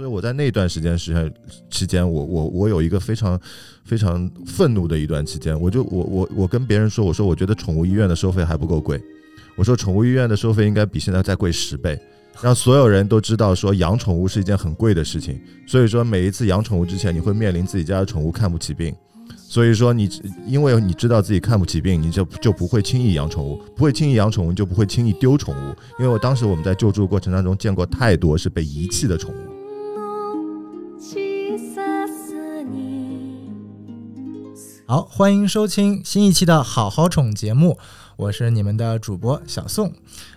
所以我在那段时间时间期间，我我我有一个非常非常愤怒的一段期间，我就我我我跟别人说，我说我觉得宠物医院的收费还不够贵，我说宠物医院的收费应该比现在再贵十倍，让所有人都知道说养宠物是一件很贵的事情。所以说每一次养宠物之前，你会面临自己家的宠物看不起病。所以说你，因为你知道自己看不起病，你就就不会轻易养宠物，不会轻易养宠物，就不会轻易丢宠物。因为我当时我们在救助过程当中见过太多是被遗弃的宠物。好，欢迎收听新一期的好好宠节目。我是你们的主播小宋，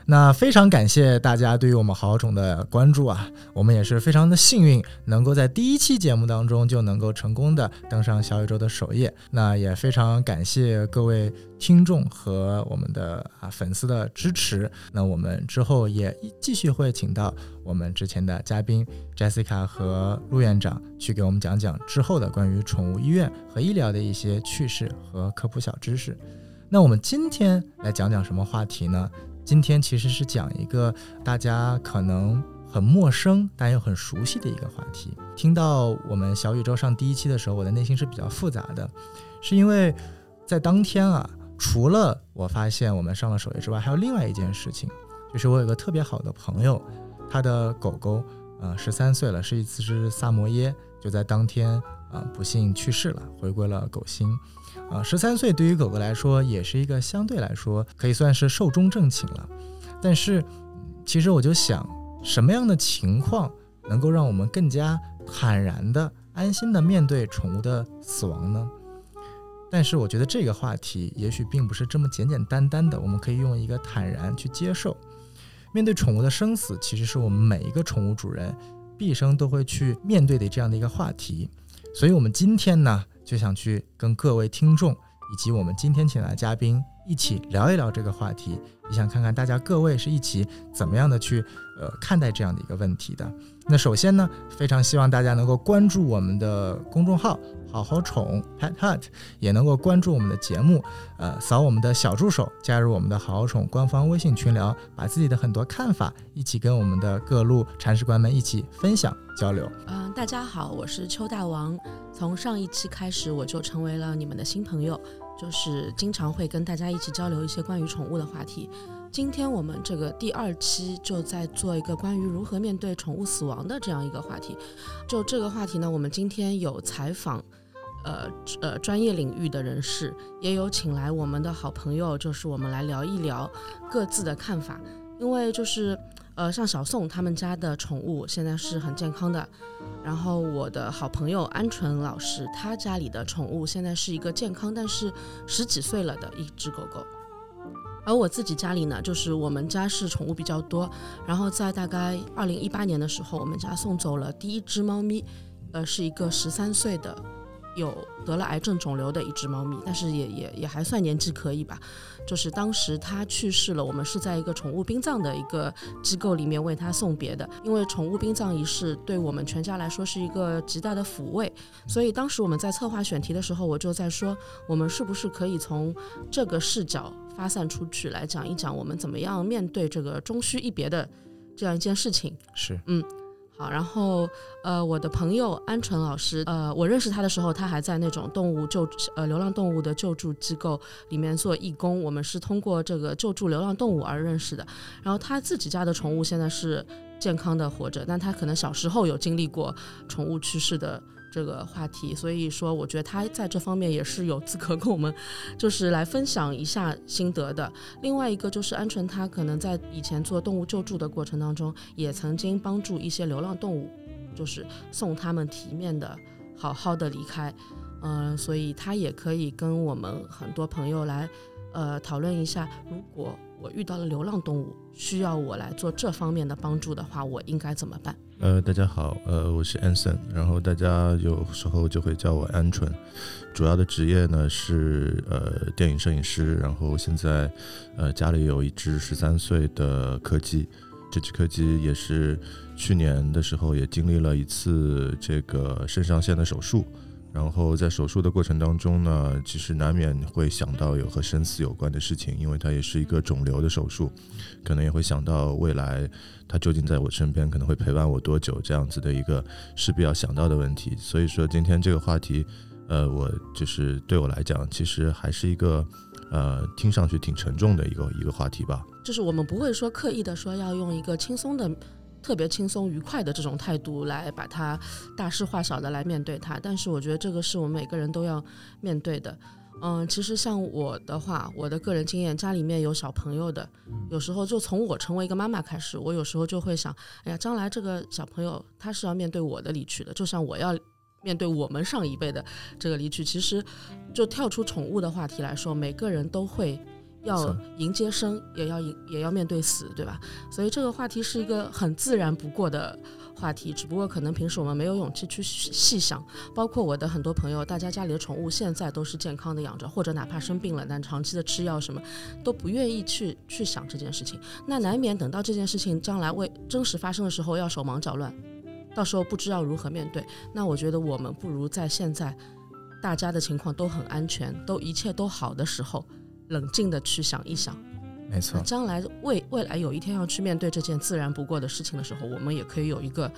那非常感谢大家对于我们好宠的关注啊，我们也是非常的幸运，能够在第一期节目当中就能够成功的登上小宇宙的首页。那也非常感谢各位听众和我们的啊粉丝的支持。那我们之后也继续会请到我们之前的嘉宾 Jessica 和陆院长去给我们讲讲之后的关于宠物医院和医疗的一些趣事和科普小知识。那我们今天来讲讲什么话题呢？今天其实是讲一个大家可能很陌生但又很熟悉的一个话题。听到我们小宇宙上第一期的时候，我的内心是比较复杂的，是因为在当天啊，除了我发现我们上了首页之外，还有另外一件事情，就是我有个特别好的朋友，他的狗狗呃十三岁了，是一只萨摩耶，就在当天啊不幸去世了，回归了狗星。啊，十三岁对于狗狗来说也是一个相对来说可以算是寿终正寝了。但是，其实我就想，什么样的情况能够让我们更加坦然的、安心的面对宠物的死亡呢？但是，我觉得这个话题也许并不是这么简简单单的，我们可以用一个坦然去接受。面对宠物的生死，其实是我们每一个宠物主人毕生都会去面对的这样的一个话题。所以，我们今天呢？就想去跟各位听众以及我们今天请来的嘉宾一起聊一聊这个话题，也想看看大家各位是一起怎么样的去呃看待这样的一个问题的。那首先呢，非常希望大家能够关注我们的公众号。好好宠 Pet Hut 也能够关注我们的节目，呃，扫我们的小助手，加入我们的好好宠官方微信群聊，把自己的很多看法一起跟我们的各路铲屎官们一起分享交流。嗯，大家好，我是邱大王。从上一期开始，我就成为了你们的新朋友，就是经常会跟大家一起交流一些关于宠物的话题。今天我们这个第二期就在做一个关于如何面对宠物死亡的这样一个话题。就这个话题呢，我们今天有采访，呃呃专业领域的人士，也有请来我们的好朋友，就是我们来聊一聊各自的看法。因为就是呃像小宋他们家的宠物现在是很健康的，然后我的好朋友鹌鹑老师他家里的宠物现在是一个健康但是十几岁了的一只狗狗。而我自己家里呢，就是我们家是宠物比较多，然后在大概二零一八年的时候，我们家送走了第一只猫咪，呃，是一个十三岁的，有得了癌症肿瘤的一只猫咪，但是也也也还算年纪可以吧。就是当时它去世了，我们是在一个宠物殡葬的一个机构里面为它送别的，因为宠物殡葬仪式对我们全家来说是一个极大的抚慰，所以当时我们在策划选题的时候，我就在说，我们是不是可以从这个视角。发散出去来讲一讲我们怎么样面对这个终须一别的这样一件事情。是，嗯，好，然后呃，我的朋友安纯老师，呃，我认识他的时候，他还在那种动物救呃流浪动物的救助机构里面做义工，我们是通过这个救助流浪动物而认识的。然后他自己家的宠物现在是健康的活着，但他可能小时候有经历过宠物去世的。这个话题，所以说我觉得他在这方面也是有资格跟我们，就是来分享一下心得的。另外一个就是鹌鹑，他可能在以前做动物救助的过程当中，也曾经帮助一些流浪动物，就是送他们体面的、好好的离开。嗯，所以他也可以跟我们很多朋友来，呃，讨论一下，如果我遇到了流浪动物，需要我来做这方面的帮助的话，我应该怎么办？呃，大家好，呃，我是 Anson，然后大家有时候就会叫我鹌鹑，主要的职业呢是呃电影摄影师，然后现在呃家里有一只十三岁的柯基，这只柯基也是去年的时候也经历了一次这个肾上腺的手术，然后在手术的过程当中呢，其实难免会想到有和生死有关的事情，因为它也是一个肿瘤的手术，可能也会想到未来它究竟在我身边可能会陪伴我多久这样子的一个势必要想到的问题。所以说今天这个话题，呃，我就是对我来讲，其实还是一个呃听上去挺沉重的一个一个话题吧。就是我们不会说刻意的说要用一个轻松的。特别轻松愉快的这种态度来把它大事化小的来面对它，但是我觉得这个是我们每个人都要面对的。嗯，其实像我的话，我的个人经验，家里面有小朋友的，有时候就从我成为一个妈妈开始，我有时候就会想，哎呀，将来这个小朋友他是要面对我的离去的，就像我要面对我们上一辈的这个离去。其实，就跳出宠物的话题来说，每个人都会。要迎接生，也要迎，也要面对死，对吧？所以这个话题是一个很自然不过的话题，只不过可能平时我们没有勇气去细想。包括我的很多朋友，大家家里的宠物现在都是健康的养着，或者哪怕生病了，但长期的吃药什么，都不愿意去去想这件事情。那难免等到这件事情将来为真实发生的时候，要手忙脚乱，到时候不知道如何面对。那我觉得我们不如在现在大家的情况都很安全，都一切都好的时候。冷静的去想一想，没错。将来未未来有一天要去面对这件自然不过的事情的时候，我们也可以有一个，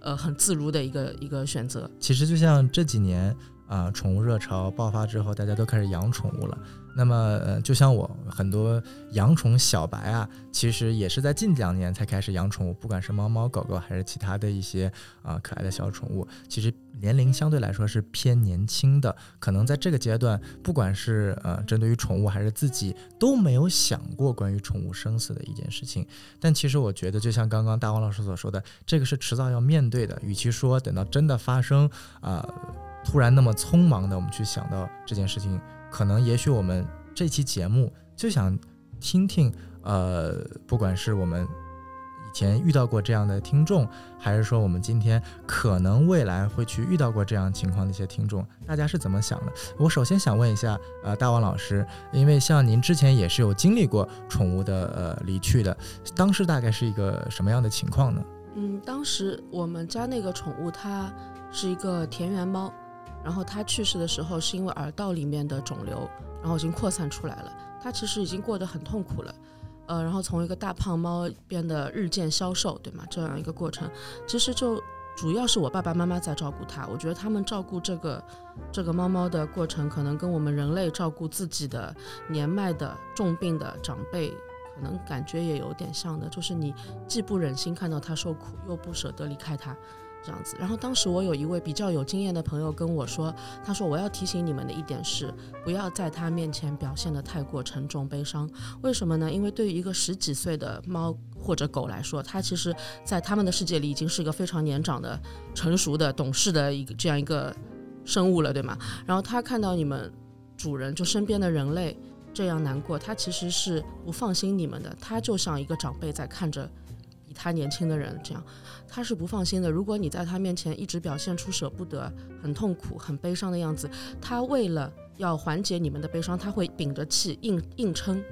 呃，很自如的一个一个选择。其实就像这几年啊，宠物热潮爆发之后，大家都开始养宠物了。那么，呃，就像我很多养宠小白啊，其实也是在近两年才开始养宠物，不管是猫猫狗狗还是其他的一些啊可爱的小宠物，其实年龄相对来说是偏年轻的，可能在这个阶段，不管是呃针对于宠物还是自己，都没有想过关于宠物生死的一件事情。但其实我觉得，就像刚刚大王老师所说的，这个是迟早要面对的。与其说等到真的发生啊，突然那么匆忙的我们去想到这件事情。可能也许我们这期节目就想听听，呃，不管是我们以前遇到过这样的听众，还是说我们今天可能未来会去遇到过这样情况的一些听众，大家是怎么想的？我首先想问一下，呃，大王老师，因为像您之前也是有经历过宠物的呃离去的，当时大概是一个什么样的情况呢？嗯，当时我们家那个宠物它是一个田园猫。然后他去世的时候是因为耳道里面的肿瘤，然后已经扩散出来了。他其实已经过得很痛苦了，呃，然后从一个大胖猫变得日渐消瘦，对吗？这样一个过程，其实就主要是我爸爸妈妈在照顾他。我觉得他们照顾这个这个猫猫的过程，可能跟我们人类照顾自己的年迈的重病的长辈，可能感觉也有点像的，就是你既不忍心看到他受苦，又不舍得离开他。这样子，然后当时我有一位比较有经验的朋友跟我说，他说我要提醒你们的一点是，不要在他面前表现的太过沉重悲伤。为什么呢？因为对于一个十几岁的猫或者狗来说，它其实在他们的世界里已经是一个非常年长的、成熟的、懂事的一个这样一个生物了，对吗？然后他看到你们主人就身边的人类这样难过，他其实是不放心你们的，他就像一个长辈在看着。他年轻的人这样，他是不放心的。如果你在他面前一直表现出舍不得、很痛苦、很悲伤的样子，他为了要缓解你们的悲伤，他会屏着气硬硬撑。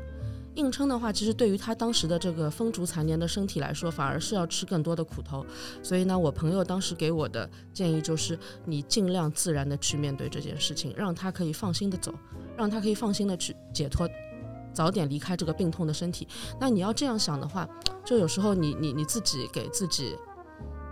硬撑的话，其实对于他当时的这个风烛残年的身体来说，反而是要吃更多的苦头。所以呢，我朋友当时给我的建议就是，你尽量自然的去面对这件事情，让他可以放心的走，让他可以放心的去解脱。早点离开这个病痛的身体，那你要这样想的话，就有时候你你你自己给自己，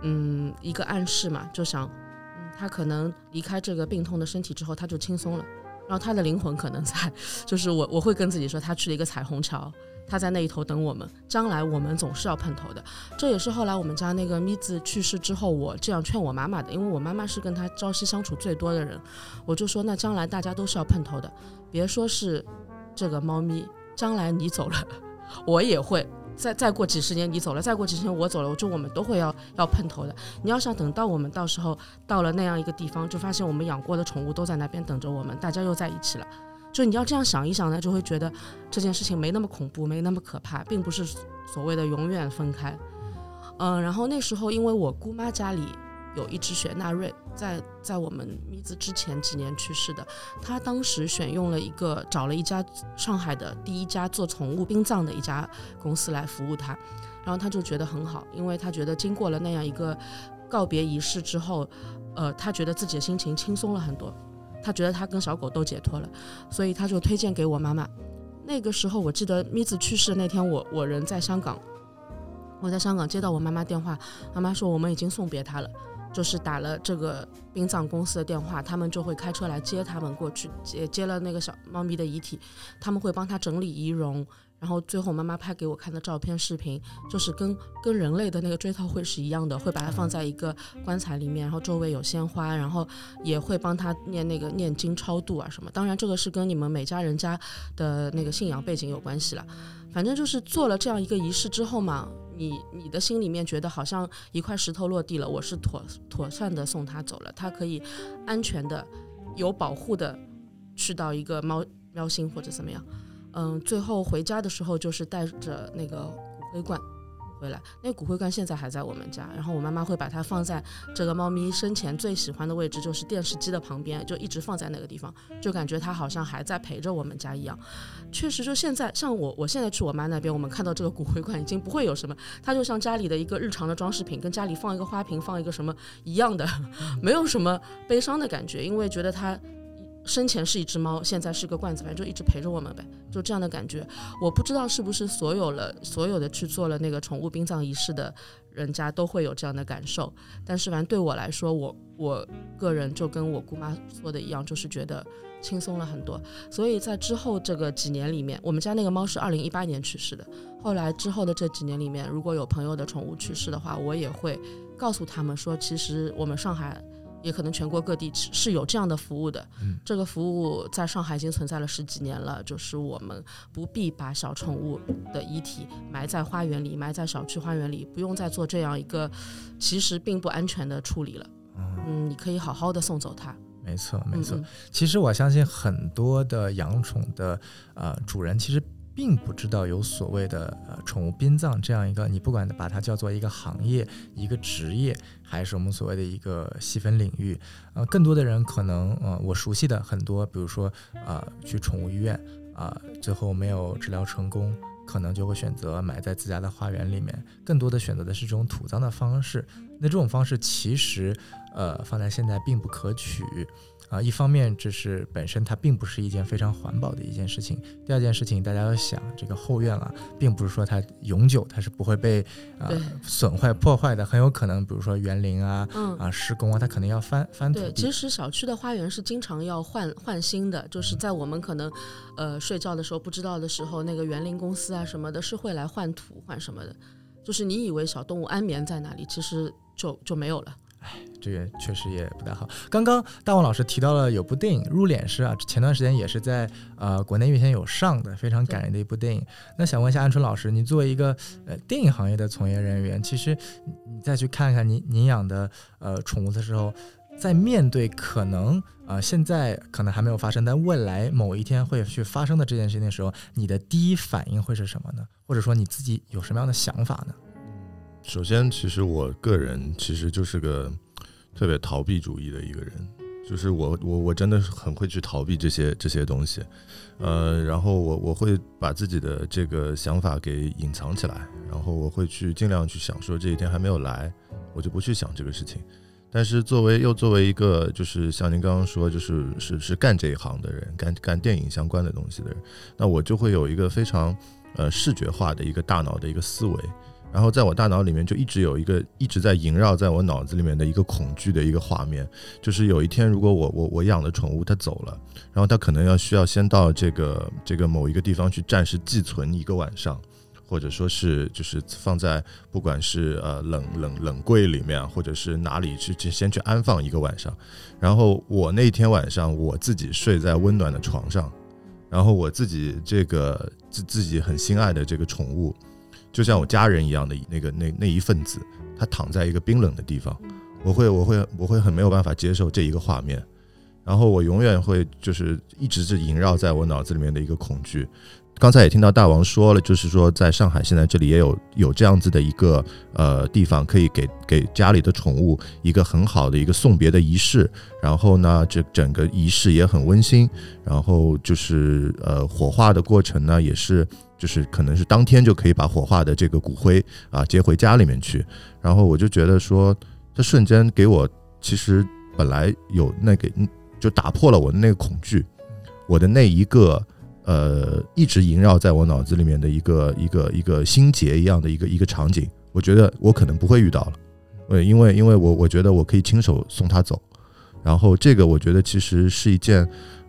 嗯，一个暗示嘛，就想，嗯，他可能离开这个病痛的身体之后，他就轻松了，然后他的灵魂可能在，就是我我会跟自己说，他去了一个彩虹桥，他在那一头等我们，将来我们总是要碰头的。这也是后来我们家那个咪子去世之后，我这样劝我妈妈的，因为我妈妈是跟他朝夕相处最多的人，我就说，那将来大家都是要碰头的，别说是。这个猫咪将来你走了，我也会再再过几十年你走了，再过几十年我走了，我就我们都会要要碰头的。你要想等到我们到时候到了那样一个地方，就发现我们养过的宠物都在那边等着我们，大家又在一起了。就你要这样想一想呢，就会觉得这件事情没那么恐怖，没那么可怕，并不是所谓的永远分开。嗯，然后那时候因为我姑妈家里。有一只雪纳瑞，在在我们咪子之前几年去世的，他当时选用了一个找了一家上海的第一家做宠物殡葬的一家公司来服务他，然后他就觉得很好，因为他觉得经过了那样一个告别仪式之后，呃，他觉得自己的心情轻松了很多，他觉得他跟小狗都解脱了，所以他就推荐给我妈妈。那个时候我记得咪子去世那天，我我人在香港，我在香港接到我妈妈电话，妈妈说我们已经送别他了。就是打了这个殡葬公司的电话，他们就会开车来接他们过去，接接了那个小猫咪的遗体，他们会帮他整理仪容，然后最后妈妈拍给我看的照片、视频，就是跟跟人类的那个追悼会是一样的，会把它放在一个棺材里面，然后周围有鲜花，然后也会帮他念那个念经超度啊什么。当然，这个是跟你们每家人家的那个信仰背景有关系了。反正就是做了这样一个仪式之后嘛。你你的心里面觉得好像一块石头落地了，我是妥妥善的送他走了，他可以安全的、有保护的去到一个猫喵星或者怎么样，嗯，最后回家的时候就是带着那个骨灰罐。回来，那骨灰罐现在还在我们家，然后我妈妈会把它放在这个猫咪生前最喜欢的位置，就是电视机的旁边，就一直放在那个地方，就感觉它好像还在陪着我们家一样。确实，就现在，像我，我现在去我妈那边，我们看到这个骨灰罐已经不会有什么，它就像家里的一个日常的装饰品，跟家里放一个花瓶、放一个什么一样的，没有什么悲伤的感觉，因为觉得它。生前是一只猫，现在是个罐子，反正就一直陪着我们呗，就这样的感觉。我不知道是不是所有了所有的去做了那个宠物殡葬仪式的人家都会有这样的感受，但是反正对我来说，我我个人就跟我姑妈说的一样，就是觉得轻松了很多。所以在之后这个几年里面，我们家那个猫是二零一八年去世的。后来之后的这几年里面，如果有朋友的宠物去世的话，我也会告诉他们说，其实我们上海。也可能全国各地是有这样的服务的，这个服务在上海已经存在了十几年了。就是我们不必把小宠物的遗体埋在花园里，埋在小区花园里，不用再做这样一个其实并不安全的处理了。嗯，你可以好好的送走它。没错，没错。其实我相信很多的养宠的呃主人其实。并不知道有所谓的呃宠物殡葬这样一个，你不管把它叫做一个行业、一个职业，还是我们所谓的一个细分领域，呃，更多的人可能呃我熟悉的很多，比如说啊去宠物医院啊，最后没有治疗成功，可能就会选择埋在自家的花园里面，更多的选择的是这种土葬的方式。那这种方式其实呃放在现在并不可取。啊，一方面这是本身它并不是一件非常环保的一件事情。第二件事情，大家要想这个后院啊，并不是说它永久它是不会被啊损坏破坏的，很有可能比如说园林啊啊施工啊，它可能要翻翻土。对，其实小区的花园是经常要换换新的，就是在我们可能呃睡觉的时候不知道的时候，那个园林公司啊什么的是会来换土换什么的，就是你以为小动物安眠在那里，其实就就没有了。哎，这个确实也不太好。刚刚大王老师提到了有部电影《入殓师》啊，前段时间也是在呃国内院线有上的，非常感人的一部电影。那想问一下安春老师，您作为一个呃电影行业的从业人员，其实你再去看看您您养的呃宠物的时候，在面对可能啊现在可能还没有发生，但未来某一天会去发生的这件事情的时候，你的第一反应会是什么呢？或者说你自己有什么样的想法呢？首先，其实我个人其实就是个特别逃避主义的一个人，就是我我我真的是很会去逃避这些这些东西，呃，然后我我会把自己的这个想法给隐藏起来，然后我会去尽量去想说这一天还没有来，我就不去想这个事情。但是作为又作为一个就是像您刚刚说就是是是干这一行的人，干干电影相关的东西的人，那我就会有一个非常呃视觉化的一个大脑的一个思维。然后在我大脑里面就一直有一个一直在萦绕在我脑子里面的一个恐惧的一个画面，就是有一天如果我我我养的宠物它走了，然后它可能要需要先到这个这个某一个地方去暂时寄存一个晚上，或者说是就是放在不管是呃冷冷冷柜里面，或者是哪里去去先去安放一个晚上，然后我那天晚上我自己睡在温暖的床上，然后我自己这个自自己很心爱的这个宠物。就像我家人一样的那个那那一份子，他躺在一个冰冷的地方，我会我会我会很没有办法接受这一个画面，然后我永远会就是一直是萦绕在我脑子里面的一个恐惧。刚才也听到大王说了，就是说在上海现在这里也有有这样子的一个呃地方，可以给给家里的宠物一个很好的一个送别的仪式，然后呢，这整个仪式也很温馨，然后就是呃火化的过程呢也是。就是可能是当天就可以把火化的这个骨灰啊接回家里面去，然后我就觉得说，这瞬间给我其实本来有那个，就打破了我的那个恐惧，我的那一个呃一直萦绕在我脑子里面的一个一个一个心结一样的一个一个场景，我觉得我可能不会遇到了，呃，因为因为我我觉得我可以亲手送他走，然后这个我觉得其实是一件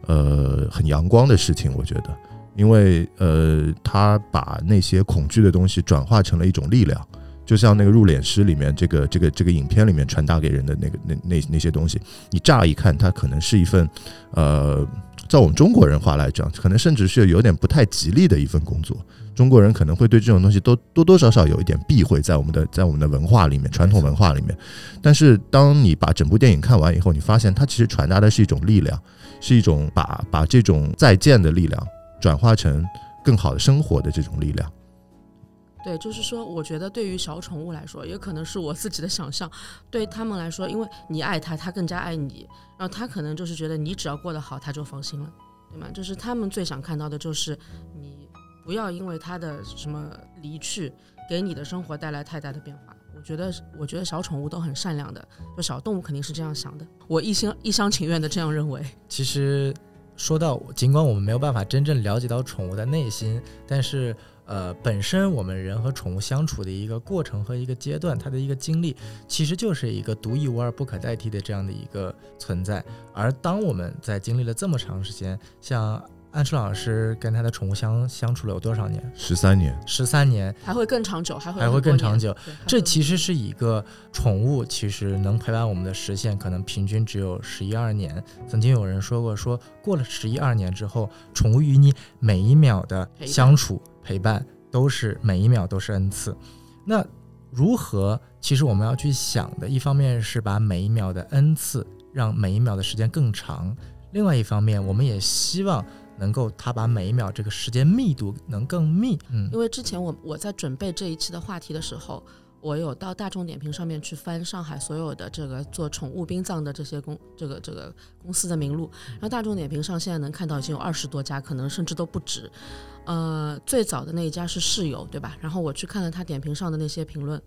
呃很阳光的事情，我觉得。因为呃，他把那些恐惧的东西转化成了一种力量，就像那个入殓师里面这个这个这个影片里面传达给人的那个那那那些东西，你乍一看它可能是一份呃，在我们中国人话来讲，可能甚至是有点不太吉利的一份工作。中国人可能会对这种东西都多多少少有一点避讳，在我们的在我们的文化里面，传统文化里面。但是当你把整部电影看完以后，你发现它其实传达的是一种力量，是一种把把这种再见的力量。转化成更好的生活的这种力量。对，就是说，我觉得对于小宠物来说，也可能是我自己的想象。对他们来说，因为你爱它，它更加爱你，然后它可能就是觉得你只要过得好，它就放心了，对吗？就是他们最想看到的就是你不要因为它的什么离去，给你的生活带来太大的变化。我觉得，我觉得小宠物都很善良的，就小动物肯定是这样想的。我一心一厢情愿的这样认为。其实。说到，尽管我们没有办法真正了解到宠物的内心，但是，呃，本身我们人和宠物相处的一个过程和一个阶段，它的一个经历，其实就是一个独一无二、不可代替的这样的一个存在。而当我们在经历了这么长时间，像。安叔老师跟他的宠物相相处了有多少年？十三年，十三年还会更长久，还会还会更长久。这其实是一个宠物，其实能陪伴我们的时限可能平均只有十一二年。曾经有人说过，说过了十一二年之后，宠物与你每一秒的相处陪伴都是每一秒都是恩赐。那如何？其实我们要去想的，一方面是把每一秒的恩赐让每一秒的时间更长，另外一方面，我们也希望。能够，他把每一秒这个时间密度能更密，嗯，因为之前我我在准备这一期的话题的时候，我有到大众点评上面去翻上海所有的这个做宠物殡葬的这些公这个这个公司的名录，然后大众点评上现在能看到已经有二十多家，可能甚至都不止。呃，最早的那一家是室友，对吧？然后我去看了他点评上的那些评论，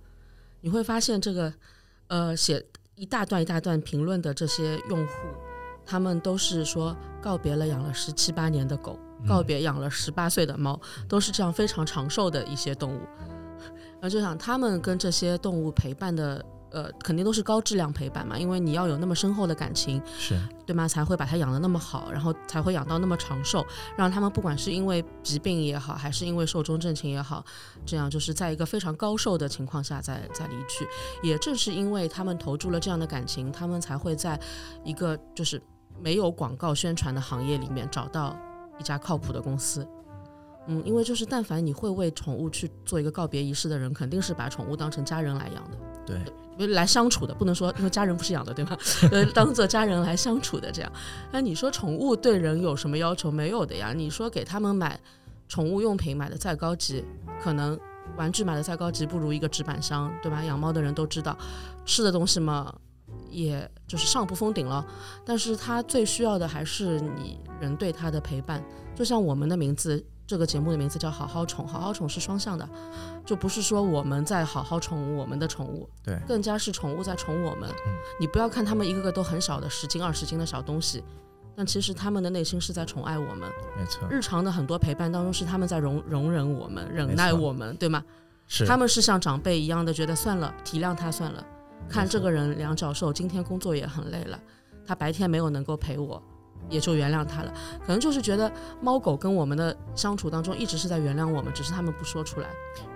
你会发现这个呃写一大段一大段评论的这些用户。他们都是说告别了养了十七八年的狗，告别养了十八岁的猫，都是这样非常长寿的一些动物。然后就想他们跟这些动物陪伴的，呃，肯定都是高质量陪伴嘛，因为你要有那么深厚的感情，是对吗？才会把它养得那么好，然后才会养到那么长寿，让他们不管是因为疾病也好，还是因为寿终正寝也好，这样就是在一个非常高寿的情况下再再离去。也正是因为他们投注了这样的感情，他们才会在一个就是。没有广告宣传的行业里面找到一家靠谱的公司，嗯，因为就是但凡你会为宠物去做一个告别仪式的人，肯定是把宠物当成家人来养的，对，来相处的，不能说因为家人不是养的，对吧？呃，当做家人来相处的这样。那你说宠物对人有什么要求？没有的呀。你说给他们买宠物用品买的再高级，可能玩具买的再高级，不如一个纸板箱，对吧？养猫的人都知道，吃的东西嘛。也就是上不封顶了，但是他最需要的还是你人对他的陪伴。就像我们的名字，这个节目的名字叫“好好宠”，好好宠是双向的，就不是说我们在好好宠我们的宠物，对，更加是宠物在宠我们。你不要看他们一个个都很小的十斤二十斤的小东西，但其实他们的内心是在宠爱我们。没错，日常的很多陪伴当中是他们在容容忍我们、忍耐我们，对吗？是，他们是像长辈一样的觉得算了，体谅他算了。看这个人梁教授今天工作也很累了，他白天没有能够陪我。也就原谅他了，可能就是觉得猫狗跟我们的相处当中一直是在原谅我们，只是他们不说出来。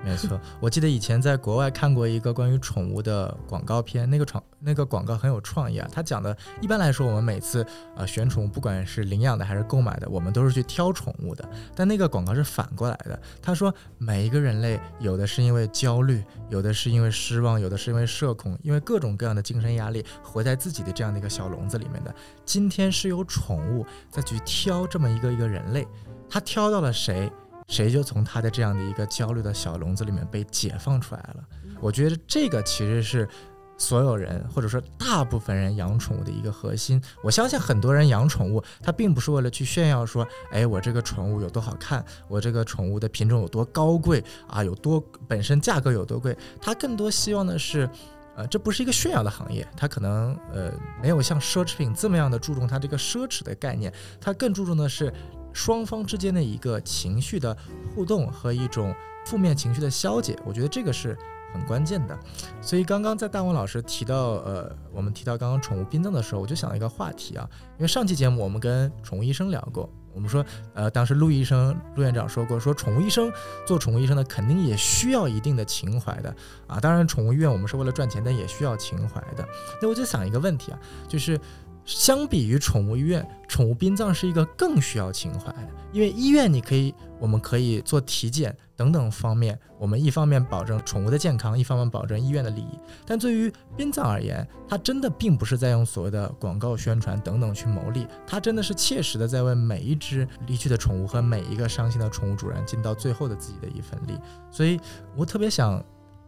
没错，我记得以前在国外看过一个关于宠物的广告片，那个宠那个广告很有创意啊。他讲的，一般来说我们每次呃选宠物，不管是领养的还是购买的，我们都是去挑宠物的。但那个广告是反过来的，他说每一个人类有的是因为焦虑，有的是因为失望，有的是因为社恐，因为各种各样的精神压力，活在自己的这样的一个小笼子里面的。今天是有宠。宠物再去挑这么一个一个人类，他挑到了谁，谁就从他的这样的一个焦虑的小笼子里面被解放出来了。我觉得这个其实是所有人或者说大部分人养宠物的一个核心。我相信很多人养宠物，他并不是为了去炫耀说，哎，我这个宠物有多好看，我这个宠物的品种有多高贵啊，有多本身价格有多贵。他更多希望的是。呃，这不是一个炫耀的行业，它可能呃没有像奢侈品这么样的注重它这个奢侈的概念，它更注重的是双方之间的一个情绪的互动和一种负面情绪的消解。我觉得这个是很关键的。所以刚刚在大王老师提到呃，我们提到刚刚宠物殡葬的时候，我就想到一个话题啊，因为上期节目我们跟宠物医生聊过。我们说，呃，当时陆医生、陆院长说过，说宠物医生做宠物医生的肯定也需要一定的情怀的啊。当然，宠物医院我们是为了赚钱，但也需要情怀的。那我就想一个问题啊，就是。相比于宠物医院，宠物殡葬是一个更需要情怀的，因为医院你可以，我们可以做体检等等方面，我们一方面保证宠物的健康，一方面保证医院的利益。但对于殡葬而言，它真的并不是在用所谓的广告宣传等等去谋利，它真的是切实的在为每一只离去的宠物和每一个伤心的宠物主人尽到最后的自己的一份力。所以我特别想。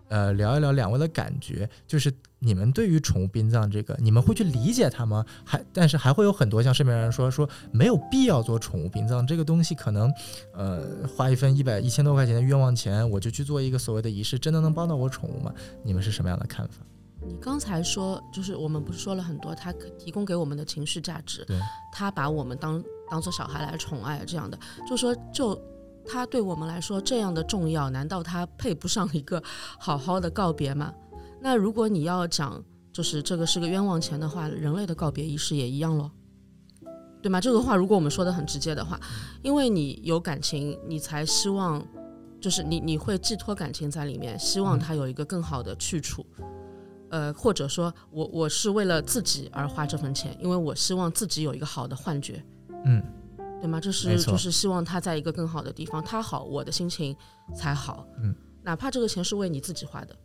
呃，聊一聊两位的感觉，就是你们对于宠物殡葬这个，你们会去理解它吗？还，但是还会有很多像身边人说说没有必要做宠物殡葬这个东西，可能，呃，花一份一百一千多块钱的冤枉钱，我就去做一个所谓的仪式，真的能帮到我宠物吗？你们是什么样的看法？你刚才说，就是我们不是说了很多，他可提供给我们的情绪价值，对，它把我们当当做小孩来宠爱这样的，就说就。它对我们来说这样的重要，难道它配不上一个好好的告别吗？那如果你要讲，就是这个是个冤枉钱的话，人类的告别仪式也一样咯，对吗？这个话如果我们说的很直接的话，因为你有感情，你才希望，就是你你会寄托感情在里面，希望它有一个更好的去处，呃，或者说我我是为了自己而花这份钱，因为我希望自己有一个好的幻觉，嗯。对吗？这是就是希望他在一个更好的地方，他好，我的心情才好。嗯，哪怕这个钱是为你自己花的，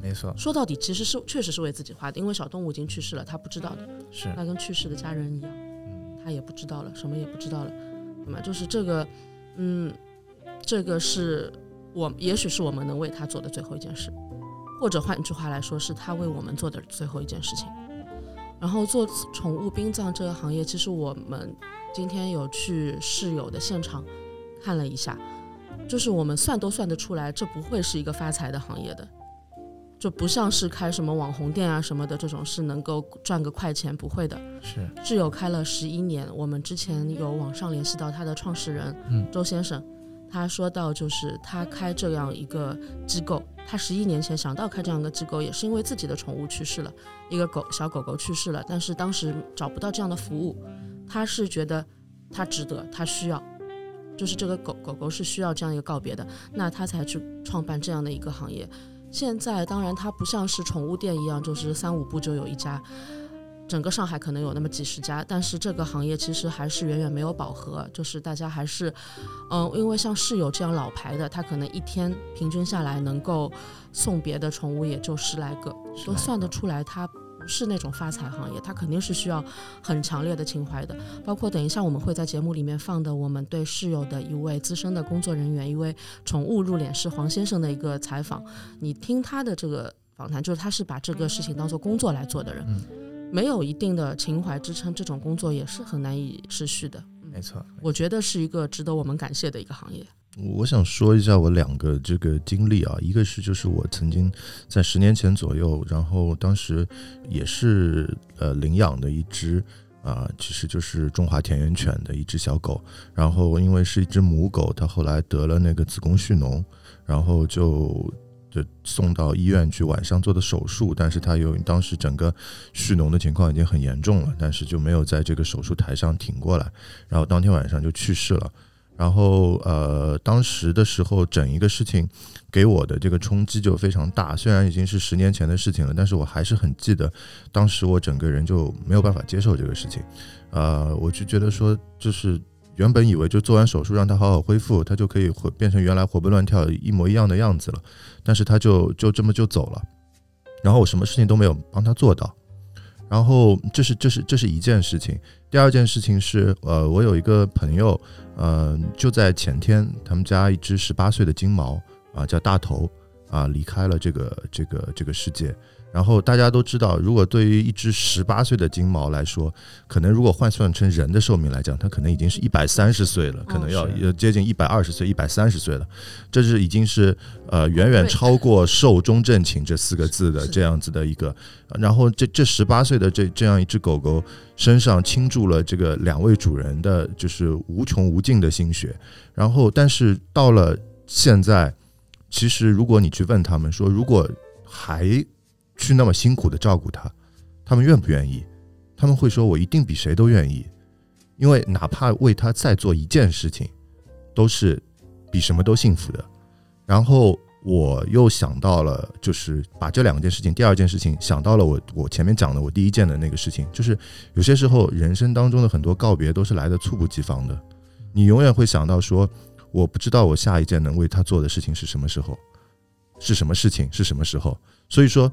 没错。说到底，其实是确实是为自己花的，因为小动物已经去世了，他不知道的，是那跟去世的家人一样，他也不知道了，什么也不知道了，对吗？就是这个，嗯，这个是我也许是我们能为他做的最后一件事，或者换句话来说，是他为我们做的最后一件事情。然后做宠物殡葬这个行业，其实我们。今天有去室友的现场看了一下，就是我们算都算得出来，这不会是一个发财的行业的，就不像是开什么网红店啊什么的这种是能够赚个快钱，不会的。是挚友开了十一年，我们之前有网上联系到他的创始人嗯周先生，他说到就是他开这样一个机构，他十一年前想到开这样一个机构，也是因为自己的宠物去世了，一个狗小狗狗去世了，但是当时找不到这样的服务。他是觉得他值得，他需要，就是这个狗狗狗是需要这样一个告别的，那他才去创办这样的一个行业。现在当然它不像是宠物店一样，就是三五步就有一家，整个上海可能有那么几十家，但是这个行业其实还是远远没有饱和，就是大家还是，嗯，因为像室友这样老牌的，他可能一天平均下来能够送别的宠物也就十来个，都算得出来他。是那种发财行业，它肯定是需要很强烈的情怀的。包括等一下我们会在节目里面放的，我们对室友的一位资深的工作人员，一位宠物入殓师黄先生的一个采访。你听他的这个访谈，就是他是把这个事情当做工作来做的人，没有一定的情怀支撑，这种工作也是很难以持续的。没错，我觉得是一个值得我们感谢的一个行业。我想说一下我两个这个经历啊，一个是就是我曾经在十年前左右，然后当时也是呃领养的一只啊，其实就是中华田园犬的一只小狗，然后因为是一只母狗，它后来得了那个子宫蓄脓，然后就就送到医院去晚上做的手术，但是它有当时整个蓄脓的情况已经很严重了，但是就没有在这个手术台上挺过来，然后当天晚上就去世了。然后，呃，当时的时候，整一个事情给我的这个冲击就非常大。虽然已经是十年前的事情了，但是我还是很记得，当时我整个人就没有办法接受这个事情。呃，我就觉得说，就是原本以为就做完手术让他好好恢复，他就可以回变成原来活蹦乱跳一模一样的样子了，但是他就就这么就走了，然后我什么事情都没有帮他做到。然后这是这是这是一件事情，第二件事情是，呃，我有一个朋友，嗯，就在前天，他们家一只十八岁的金毛啊，叫大头啊，离开了这个这个这个世界。然后大家都知道，如果对于一只十八岁的金毛来说，可能如果换算成人的寿命来讲，它可能已经是一百三十岁了，可能要要接近一百二十岁、一百三十岁了。这是已经是呃远远超过“寿终正寝”这四个字的这样子的一个。然后这这十八岁的这这样一只狗狗身上倾注了这个两位主人的就是无穷无尽的心血。然后，但是到了现在，其实如果你去问他们说，如果还去那么辛苦的照顾他，他们愿不愿意？他们会说：“我一定比谁都愿意，因为哪怕为他再做一件事情，都是比什么都幸福的。”然后我又想到了，就是把这两件事情，第二件事情想到了我我前面讲的我第一件的那个事情，就是有些时候人生当中的很多告别都是来的猝不及防的，你永远会想到说，我不知道我下一件能为他做的事情是什么时候，是什么事情，是什么时候。所以说，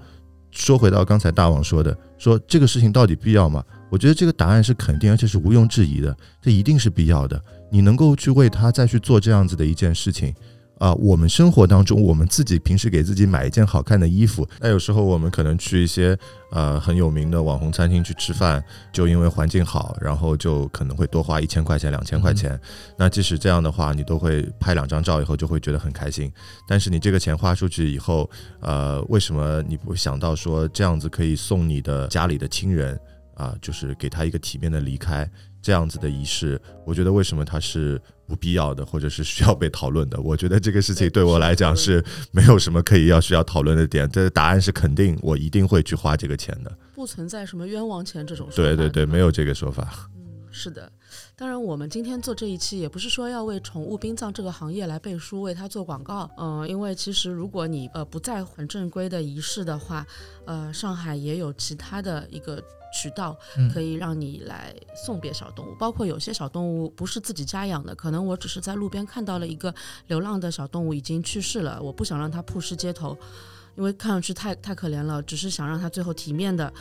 说回到刚才大王说的，说这个事情到底必要吗？我觉得这个答案是肯定，而且是毋庸置疑的，这一定是必要的。你能够去为他再去做这样子的一件事情。啊，我们生活当中，我们自己平时给自己买一件好看的衣服，那有时候我们可能去一些呃很有名的网红餐厅去吃饭，就因为环境好，然后就可能会多花一千块钱、两千块钱。那即使这样的话，你都会拍两张照以后就会觉得很开心。但是你这个钱花出去以后，呃，为什么你不想到说这样子可以送你的家里的亲人啊，就是给他一个体面的离开？这样子的仪式，我觉得为什么它是不必要的，或者是需要被讨论的？我觉得这个事情对我来讲是没有什么可以要需要讨论的点。这答案是肯定，我一定会去花这个钱的。不存在什么冤枉钱这种说法。对对对，没有这个说法。嗯，是的。当然，我们今天做这一期也不是说要为宠物殡葬这个行业来背书，为它做广告。嗯、因为其实如果你呃不在很正规的仪式的话，呃，上海也有其他的一个渠道嗯可以让你来送别小动物，包括有些小动物不是自己家养的，可能我只是在路边看到了一个流浪的小动物已经去世了，我不想让它曝尸街头，因为看上去太太可怜了，只是想让它最后体面的。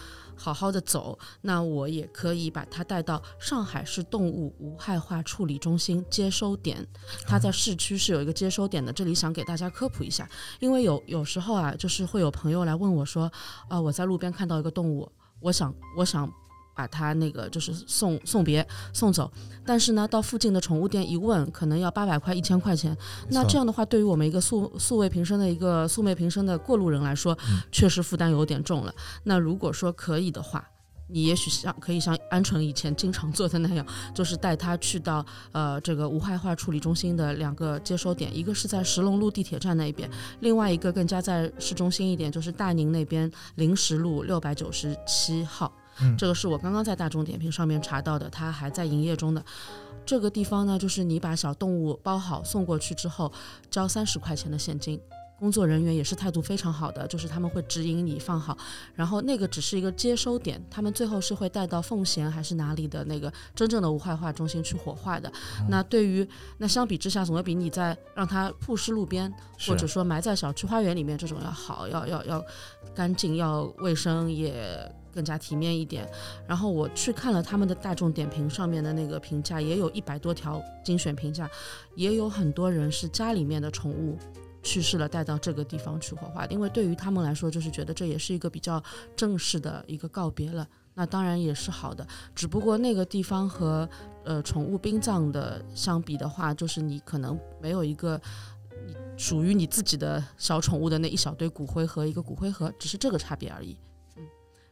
好好的走，那我也可以把它带到上海市动物无害化处理中心接收点。它在市区是有一个接收点的，这里想给大家科普一下，因为有有时候啊，就是会有朋友来问我说，啊、我在路边看到一个动物，我想我想把它那个就是送送别送走，但是呢，到附近的宠物店一问，可能要八百块一千块钱。那这样的话，对于我们一个素素未平生的一个素昧平生的过路人来说，确实负担有点重了。那如果说可以的话，你也许像可以像鹌鹑以前经常做的那样，就是带他去到呃这个无害化处理中心的两个接收点，一个是在石龙路地铁站那边，另外一个更加在市中心一点，就是大宁那边临时路六百九十七号。嗯这个是我刚刚在大众点评上面查到的，它还在营业中的。这个地方呢，就是你把小动物包好送过去之后，交三十块钱的现金。工作人员也是态度非常好的，就是他们会指引你放好，然后那个只是一个接收点，他们最后是会带到奉贤还是哪里的那个真正的无害化中心去火化的。那对于那相比之下，总要比你在让它曝尸路边，或者说埋在小区花园里面这种要好，要要要干净，要卫生，也更加体面一点。然后我去看了他们的大众点评上面的那个评价，也有一百多条精选评价，也有很多人是家里面的宠物。去世了，带到这个地方去火化，因为对于他们来说，就是觉得这也是一个比较正式的一个告别了。那当然也是好的，只不过那个地方和呃宠物殡葬的相比的话，就是你可能没有一个属于你自己的小宠物的那一小堆骨灰和一个骨灰盒，只是这个差别而已。嗯，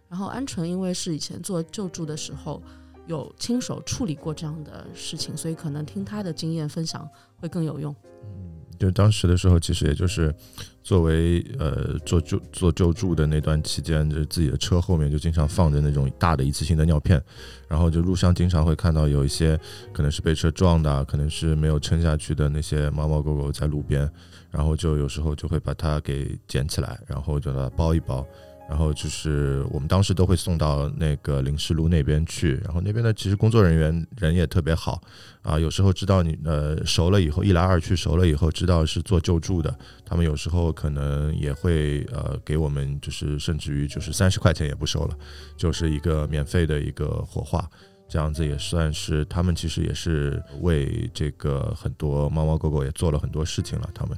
然后鹌鹑因为是以前做救助的时候有亲手处理过这样的事情，所以可能听他的经验分享会更有用。嗯就当时的时候，其实也就是作为呃做救做救助的那段期间，就是自己的车后面就经常放着那种大的一次性的尿片，然后就路上经常会看到有一些可能是被车撞的，可能是没有撑下去的那些猫猫狗狗在路边，然后就有时候就会把它给捡起来，然后就把它包一包。然后就是我们当时都会送到那个临时路那边去，然后那边的其实工作人员人也特别好啊，有时候知道你呃熟了以后，一来二去熟了以后，知道是做救助的，他们有时候可能也会呃给我们就是甚至于就是三十块钱也不收了，就是一个免费的一个火化。这样子也算是他们其实也是为这个很多猫猫狗狗也做了很多事情了。他们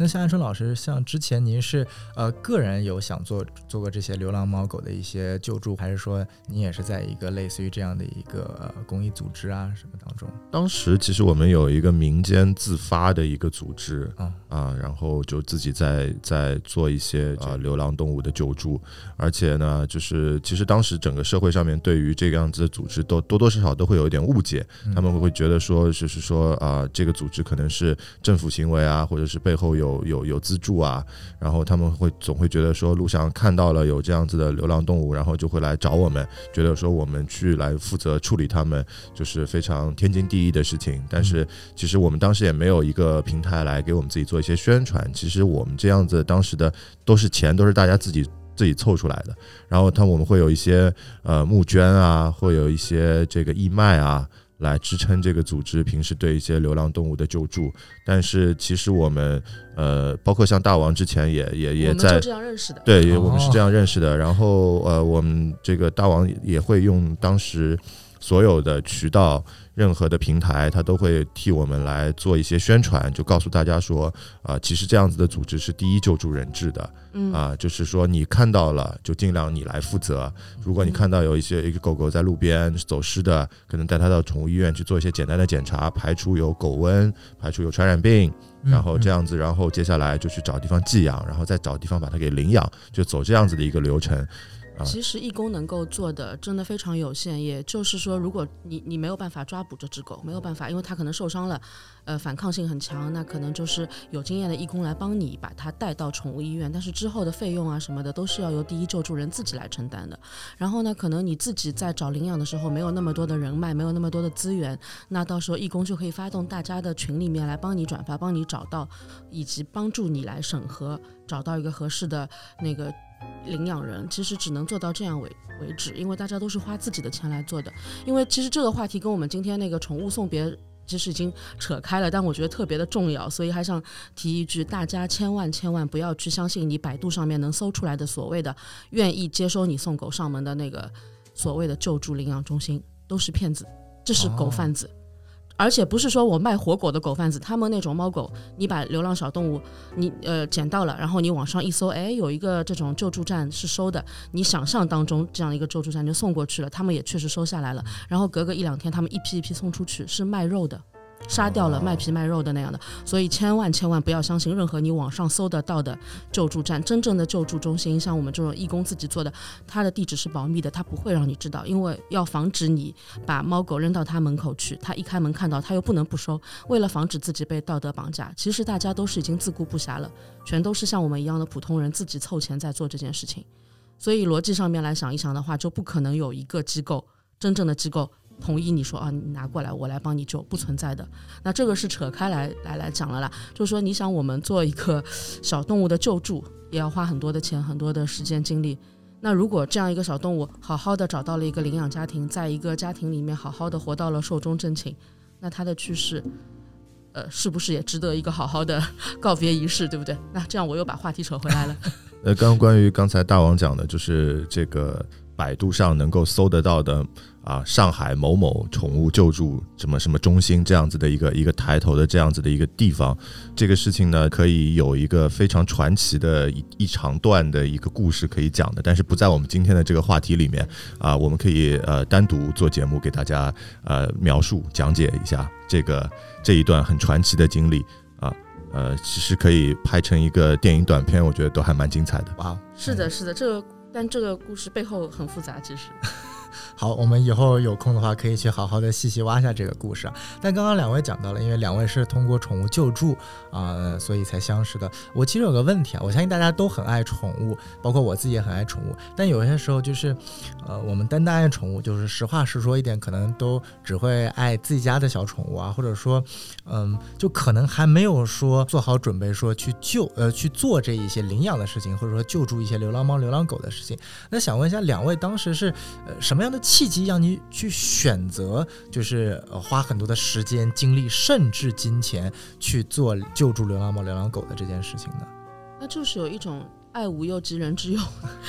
那像安春老师，像之前您是呃个人有想做做过这些流浪猫狗的一些救助，还是说您也是在一个类似于这样的一个公益组织啊什么当中？当时其实我们有一个民间自发的一个组织啊啊，然后就自己在在做一些啊流浪动物的救助，而且呢，就是其实当时整个社会上面对于这个样子的组织都多多少少都会有一点误解，他们会觉得说就是说啊这个组织可能是政府行为啊，或者是背后有有有有资助啊，然后他们会总会觉得说路上看到了有这样子的流浪动物，然后就会来找我们，觉得说我们去来负责处理他们，就是非常天经地义的事情。但是其实我们当时也没有一个平台来给我们自己做一些宣传。其实我们这样子当时的都是钱，都是大家自己自己凑出来的。然后他我们会有一些呃募捐啊，会有一些这个义卖啊。来支撑这个组织平时对一些流浪动物的救助，但是其实我们呃，包括像大王之前也也也在这样认识的，对，我们是这样认识的。然后呃，我们这个大王也会用当时所有的渠道。任何的平台，它都会替我们来做一些宣传，就告诉大家说，啊，其实这样子的组织是第一救助人质的，啊，就是说你看到了，就尽量你来负责。如果你看到有一些一个狗狗在路边走失的，可能带它到宠物医院去做一些简单的检查，排除有狗瘟，排除有传染病，然后这样子，然后接下来就去找地方寄养，然后再找地方把它给领养，就走这样子的一个流程。其实义工能够做的真的非常有限，也就是说，如果你你没有办法抓捕这只狗，没有办法，因为它可能受伤了，呃，反抗性很强，那可能就是有经验的义工来帮你把它带到宠物医院，但是之后的费用啊什么的都是要由第一救助人自己来承担的。然后呢，可能你自己在找领养的时候没有那么多的人脉，没有那么多的资源，那到时候义工就可以发动大家的群里面来帮你转发，帮你找到，以及帮助你来审核，找到一个合适的那个。领养人其实只能做到这样为为止，因为大家都是花自己的钱来做的。因为其实这个话题跟我们今天那个宠物送别其实已经扯开了，但我觉得特别的重要，所以还想提一句：大家千万千万不要去相信你百度上面能搜出来的所谓的愿意接收你送狗上门的那个所谓的救助领养中心，都是骗子，这是狗贩子。而且不是说我卖活狗的狗贩子，他们那种猫狗，你把流浪小动物你呃捡到了，然后你网上一搜，哎，有一个这种救助站是收的，你想象当中这样一个救助站就送过去了，他们也确实收下来了，然后隔个一两天，他们一批一批送出去，是卖肉的。杀掉了卖皮卖肉的那样的，所以千万千万不要相信任何你网上搜得到的救助站。真正的救助中心，像我们这种义工自己做的，它的地址是保密的，它不会让你知道，因为要防止你把猫狗扔到他门口去，他一开门看到他又不能不收。为了防止自己被道德绑架，其实大家都是已经自顾不暇了，全都是像我们一样的普通人自己凑钱在做这件事情。所以逻辑上面来想一想的话，就不可能有一个机构真正的机构。同意你说啊，你拿过来，我来帮你救，不存在的。那这个是扯开来来来讲了啦，就是说，你想我们做一个小动物的救助，也要花很多的钱、很多的时间精力。那如果这样一个小动物好好的找到了一个领养家庭，在一个家庭里面好好的活到了寿终正寝，那它的去世，呃，是不是也值得一个好好的告别仪式，对不对？那这样我又把话题扯回来了。呃，刚关于刚才大王讲的，就是这个百度上能够搜得到的。啊，上海某某宠物救助什么什么中心这样子的一个一个抬头的这样子的一个地方，这个事情呢，可以有一个非常传奇的一一长段的一个故事可以讲的，但是不在我们今天的这个话题里面啊，我们可以呃单独做节目给大家呃描述讲解一下这个这一段很传奇的经历啊，呃，其实可以拍成一个电影短片，我觉得都还蛮精彩的。哇，是的，是的，这个但这个故事背后很复杂，其实。好，我们以后有空的话可以去好好的细细挖一下这个故事啊。但刚刚两位讲到了，因为两位是通过宠物救助啊，所以才相识的。我其实有个问题啊，我相信大家都很爱宠物，包括我自己也很爱宠物。但有些时候就是，呃，我们单单爱宠物，就是实话实说一点，可能都只会爱自己家的小宠物啊，或者说，嗯，就可能还没有说做好准备说去救呃去做这一些领养的事情，或者说救助一些流浪猫、流浪狗的事情。那想问一下两位，当时是呃什么样的？契机让你去选择，就是花很多的时间、精力，甚至金钱去做救助流浪猫、流浪狗的这件事情呢？那就是有一种爱物又及人之忧，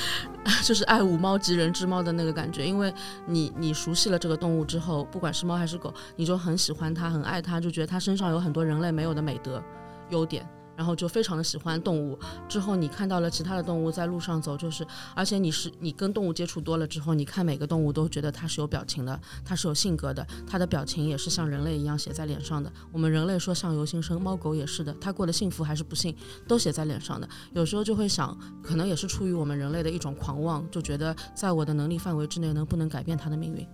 就是爱物猫及人之猫的那个感觉。因为你你熟悉了这个动物之后，不管是猫还是狗，你就很喜欢它，很爱它，就觉得它身上有很多人类没有的美德、优点。然后就非常的喜欢动物。之后你看到了其他的动物在路上走，就是而且你是你跟动物接触多了之后，你看每个动物都觉得它是有表情的，它是有性格的，它的表情也是像人类一样写在脸上的。我们人类说相由心生，猫狗也是的，它过得幸福还是不幸，都写在脸上的。有时候就会想，可能也是出于我们人类的一种狂妄，就觉得在我的能力范围之内，能不能改变它的命运，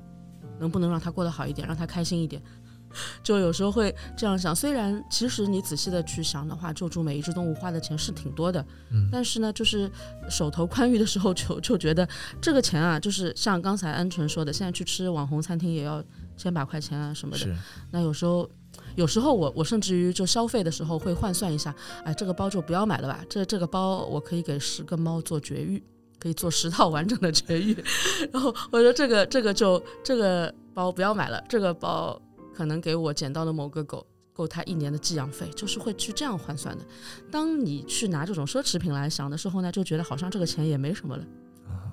能不能让它过得好一点，让它开心一点。就有时候会这样想，虽然其实你仔细的去想的话，救助每一只动物花的钱是挺多的，嗯。但是呢，就是手头宽裕的时候就就觉得这个钱啊，就是像刚才鹌鹑说的，现在去吃网红餐厅也要千把块钱啊什么的。是。那有时候，有时候我我甚至于就消费的时候会换算一下，哎，这个包就不要买了吧，这这个包我可以给十个猫做绝育，可以做十套完整的绝育，然后我说这个这个就这个包不要买了，这个包可能给我捡到的某个狗。够它一年的寄养费，就是会去这样换算的。当你去拿这种奢侈品来想的时候呢，就觉得好像这个钱也没什么了，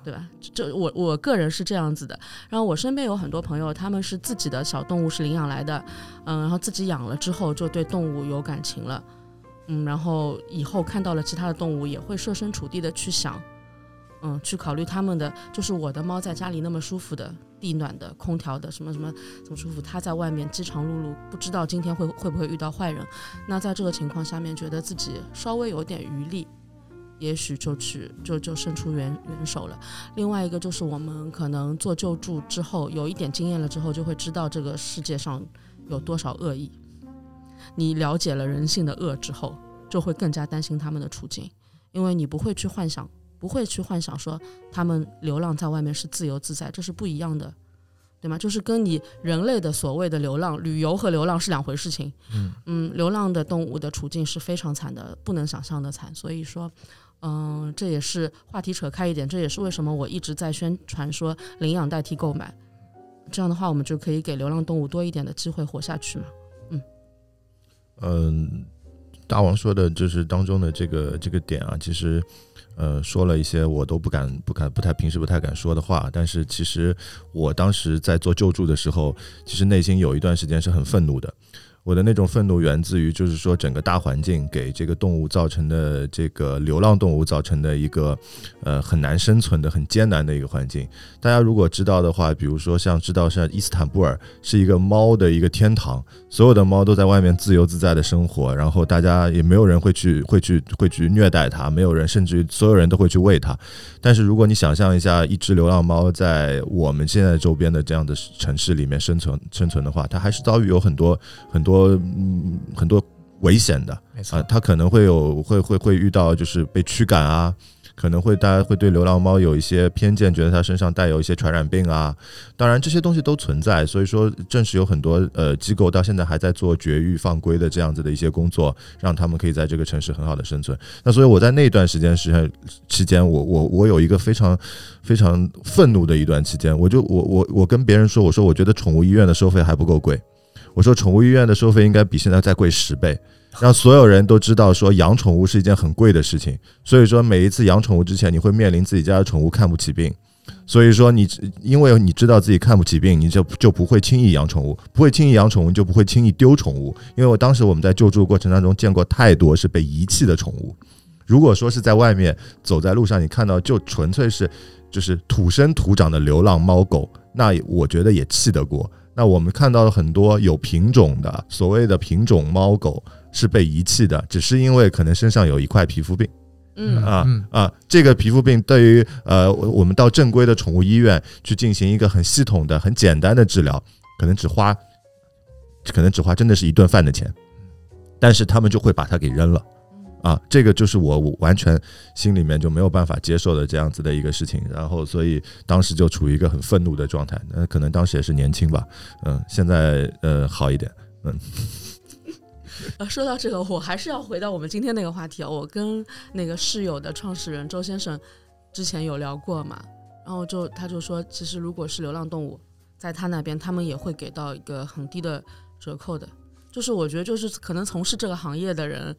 对吧？这我我个人是这样子的。然后我身边有很多朋友，他们是自己的小动物是领养来的，嗯，然后自己养了之后就对动物有感情了，嗯，然后以后看到了其他的动物也会设身处地的去想，嗯，去考虑他们的，就是我的猫在家里那么舒服的，地暖的、空调的，什么什么怎么舒服，他在外面饥肠辘辘，不知道今天会会不会遇到坏人。那在这个情况下面，觉得自己稍微有点余力。也许就去就就伸出援援手了。另外一个就是我们可能做救助之后，有一点经验了之后，就会知道这个世界上有多少恶意。你了解了人性的恶之后，就会更加担心他们的处境，因为你不会去幻想，不会去幻想说他们流浪在外面是自由自在，这是不一样的，对吗？就是跟你人类的所谓的流浪、旅游和流浪是两回事情。嗯嗯流浪的动物的处境是非常惨的，不能想象的惨。所以说，嗯、这也是话题扯开一点，这也是为什么我一直在宣传说领养代替购买。这样的话，我们就可以给流浪动物多一点的机会活下去嘛。嗯嗯，大王说的就是当中的这个这个点啊，其实呃说了一些我都不敢不敢不太平时不太敢说的话，但是其实我当时在做救助的时候，其实内心有一段时间是很愤怒的。我的那种愤怒源自于，就是说整个大环境给这个动物造成的这个流浪动物造成的一个呃很难生存的、很艰难的一个环境。大家如果知道的话，比如说像知道像伊斯坦布尔是一个猫的一个天堂，所有的猫都在外面自由自在的生活，然后大家也没有人会去会去会去虐待它，没有人甚至于所有人都会去喂它。但是如果你想象一下，一只流浪猫在我们现在周边的这样的城市里面生存生存的话，它还是遭遇有很多很多嗯很多危险的。没错啊，，它可能会有会会会遇到就是被驱赶啊，可能会大家会对流浪猫有一些偏见，觉得它身上带有一些传染病啊。当然这些东西都存在，所以说正是有很多呃机构到现在还在做绝育放归的这样子的一些工作，让他们可以在这个城市很好的生存。那所以我在那段时间时间期间，我我我有一个非常非常愤怒的一段期间，我就我我我跟别人说，我说我觉得宠物医院的收费还不够贵，我说宠物医院的收费应该比现在再贵十倍。让所有人都知道，说养宠物是一件很贵的事情。所以说，每一次养宠物之前，你会面临自己家的宠物看不起病。所以说你，因为你知道自己看不起病，你就就不会轻易养宠物，不会轻易养宠物，就不会轻易丢宠物。因为我当时我们在救助过程当中见过太多是被遗弃的宠物。如果说是在外面走在路上，你看到就纯粹是就是土生土长的流浪猫狗，那我觉得也气得过。那我们看到了很多有品种的所谓的品种猫狗是被遗弃的，只是因为可能身上有一块皮肤病。嗯啊嗯啊，这个皮肤病对于呃我我们到正规的宠物医院去进行一个很系统的、很简单的治疗，可能只花，可能只花真的是一顿饭的钱，但是他们就会把它给扔了。啊，这个就是我完全心里面就没有办法接受的这样子的一个事情，然后所以当时就处于一个很愤怒的状态。那可能当时也是年轻吧，嗯，现在呃好一点，呃，说到这个，我还是要回到我们今天那个话题啊。我跟那个室友的创始人周先生之前有聊过嘛，然后就他就说，其实如果是流浪动物，在他那边，他们也会给到一个很低的折扣的。就是我觉得，就是可能从事这个行业的人，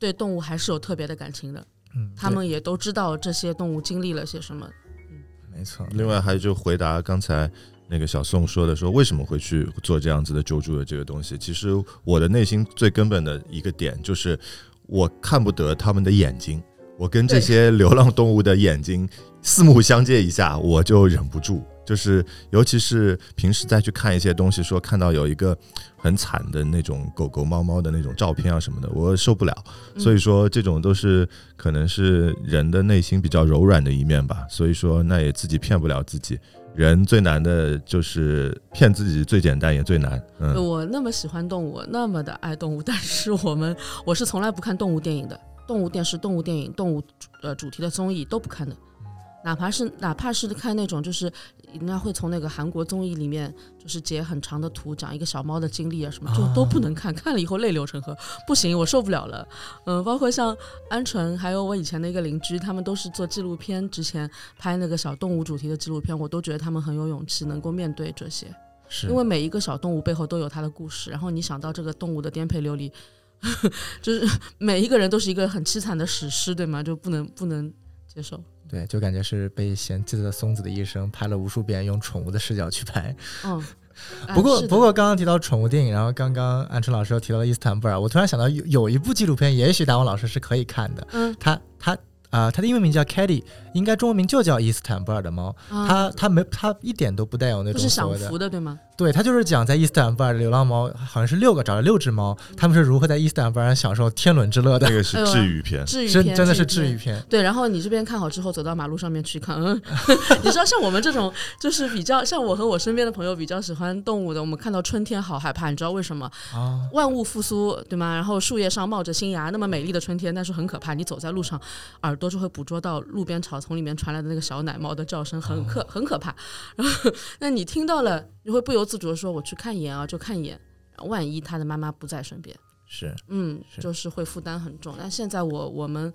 对动物还是有特别的感情的，嗯，他们也都知道这些动物经历了些什么。嗯没错。另外还有就回答刚才那个小宋说的，说为什么会去做这样子的救助的这个东西。其实我的内心最根本的一个点就是，我看不得他们的眼睛，我跟这些流浪动物的眼睛四目相接一下，我就忍不住。就是尤其是平时再去看一些东西，说看到有一个很惨的那种狗狗、猫猫的那种照片啊什么的，我受不了。所以说，这种都是可能是人的内心比较柔软的一面吧。所以说，那也自己骗不了自己。人最难的就是骗自己，最简单也最难。嗯，我那么喜欢动物，那么的爱动物，但是我们我是从来不看动物电影的，动物电视、动物电影、动物呃主题的综艺都不看的。哪怕是哪怕是看那种，就是人家会从那个韩国综艺里面，就是截很长的图，讲一个小猫的经历啊什么，就都不能看，看了以后泪流成河，不行，我受不了了。嗯，包括像鹌鹑，还有我以前的一个邻居，他们都是做纪录片，之前拍那个小动物主题的纪录片，我都觉得他们很有勇气，能够面对这些，是因为每一个小动物背后都有它的故事，然后你想到这个动物的颠沛流离，就是每一个人都是一个很凄惨的史诗，对吗？就不能不能接受。对，就感觉是被嫌弃的松子的一生拍了无数遍，用宠物的视角去拍。嗯，不过啊不过刚刚提到宠物电影，然后刚刚安春老师又提到了伊斯坦布尔，我突然想到有有一部纪录片，也许达文老师是可以看的。嗯，它它啊、它的英文名叫 Caddy，应该中文名就叫伊斯坦布尔的猫。啊它它没它一点都不带有那不是享种所谓的福的，对吗？对，它就是讲在伊斯坦布尔的流浪猫，好像是六个，找了六只猫，他们是如何在伊斯坦布尔上享受天伦之乐的那，个是治愈片，治愈片，真的是治治愈。片。对，然后你这边看好之后，走到马路上面去看，嗯，你知道像我们这种就是比较像我和我身边的朋友比较喜欢动物的，我们看到春天好害怕，你知道为什么？啊，万物复苏，对吗？然后树叶上冒着新芽，那么美丽的春天，但是很可怕，你走在路上，耳朵就会捕捉到路边草丛里面传来的那个小奶猫的叫声，很可很可怕。然后，那你听到了，你会不由自主的说：“我去看一眼啊，就看一眼。”万一他的妈妈不在身边，是嗯，是就是会负担很重。但现在我我们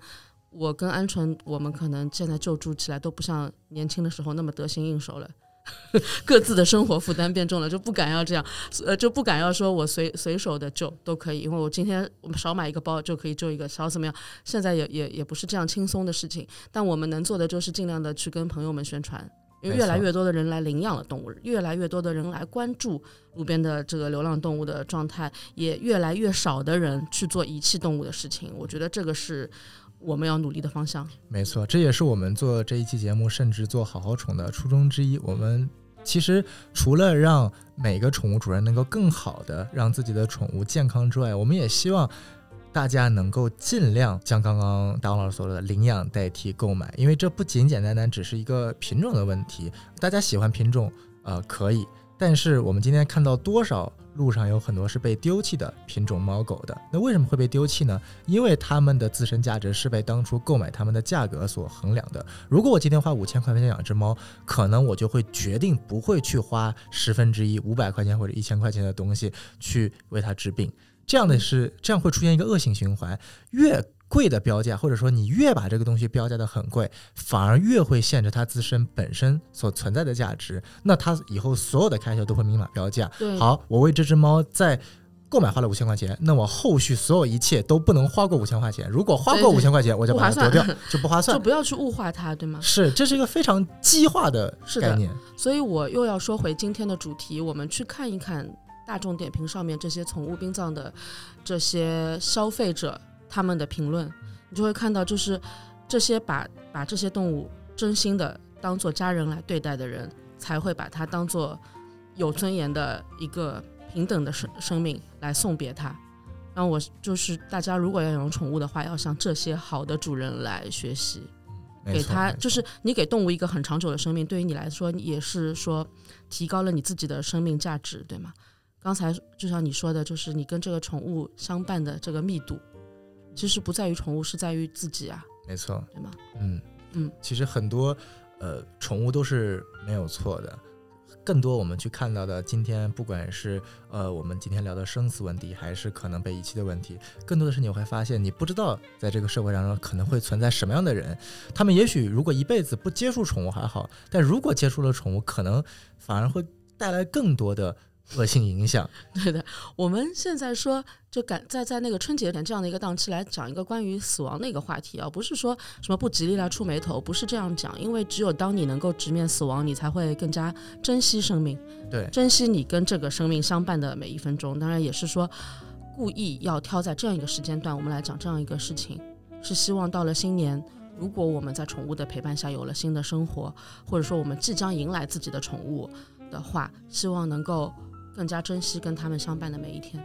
我跟鹌鹑，我们可能现在救助起来都不像年轻的时候那么得心应手了。各自的生活负担变重了，就不敢要这样，呃，就不敢要说我随随手的救都可以，因为我今天我们少买一个包就可以救一个，少怎么样？现在也也也不是这样轻松的事情，但我们能做的就是尽量的去跟朋友们宣传，因为越来越多的人来领养了动物，越来越多的人来关注路边的这个流浪动物的状态，也越来越少的人去做遗弃动物的事情。我觉得这个是我们要努力的方向。没错，这也是我们做这一期节目，甚至做好好宠的初衷之一。我们其实除了让每个宠物主人能够更好的让自己的宠物健康之外，我们也希望大家能够尽量将刚刚大王老师所说的领养代替购买，因为这不仅简单单只是一个品种的问题。大家喜欢品种，呃，可以，但是我们今天看到多少路上有很多是被丢弃的品种猫狗的，那为什么会被丢弃呢？因为它们的自身价值是被当初购买它们的价格所衡量的。如果我今天花五千块钱养只猫，可能我就会决定不会去花十分之一五百块钱或者一千块钱的东西去为它治病。这样的是这样会出现一个恶性循环，越贵的标价，或者说你越把这个东西标价的很贵，反而越会限制它自身本身所存在的价值。那它以后所有的开销都会明码标价。对，好，我为这只猫在购买花了五千块钱，那我后续所有一切都不能花过五千块钱。如果花过五千块钱，我就把它夺掉，就不划算就。不要去物化它，对吗？是，这是一个非常激化的概念。所以我又要说回今天的主题，我们去看一看大众点评上面这些宠物殡葬的这些消费者他们的评论，你就会看到，就是这些把把这些动物真心的当做家人来对待的人，才会把它当做有尊严的一个平等的生生命来送别它。然后我就是大家如果要养宠物的话，要向这些好的主人来学习。给没错没错它就是你给动物一个很长久的生命，对于你来说也是说提高了你自己的生命价值，对吗？刚才就像你说的，就是你跟这个宠物相伴的这个密度，其实不在于宠物，是在于自己啊，没错。对吗？嗯嗯，其实很多呃宠物都是没有错的，更多我们去看到的，今天不管是呃我们今天聊的生死问题，还是可能被遗弃的问题，更多的是你会发现，你不知道在这个社会当中可能会存在什么样的人，他们也许如果一辈子不接触宠物还好，但如果接触了宠物，可能反而会带来更多的恶性影响。对的，我们现在说就赶在在那个春节点这样的一个档期来讲一个关于死亡的一个话题啊，不是说什么不吉利来触眉头，不是这样讲，因为只有当你能够直面死亡，你才会更加珍惜生命。对，珍惜你跟这个生命相伴的每一分钟。当然也是说，故意要挑在这样一个时间段，我们来讲这样一个事情，是希望到了新年，如果我们在宠物的陪伴下有了新的生活，或者说我们即将迎来自己的宠物的话，希望能够更加珍惜跟他们相伴的每一天。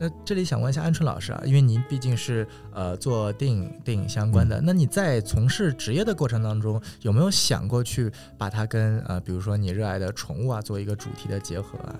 那这里想问一下安春老师啊，因为您毕竟是呃做电影电影相关的，那你在从事职业的过程当中，有没有想过去把它跟呃比如说你热爱的宠物啊做一个主题的结合啊？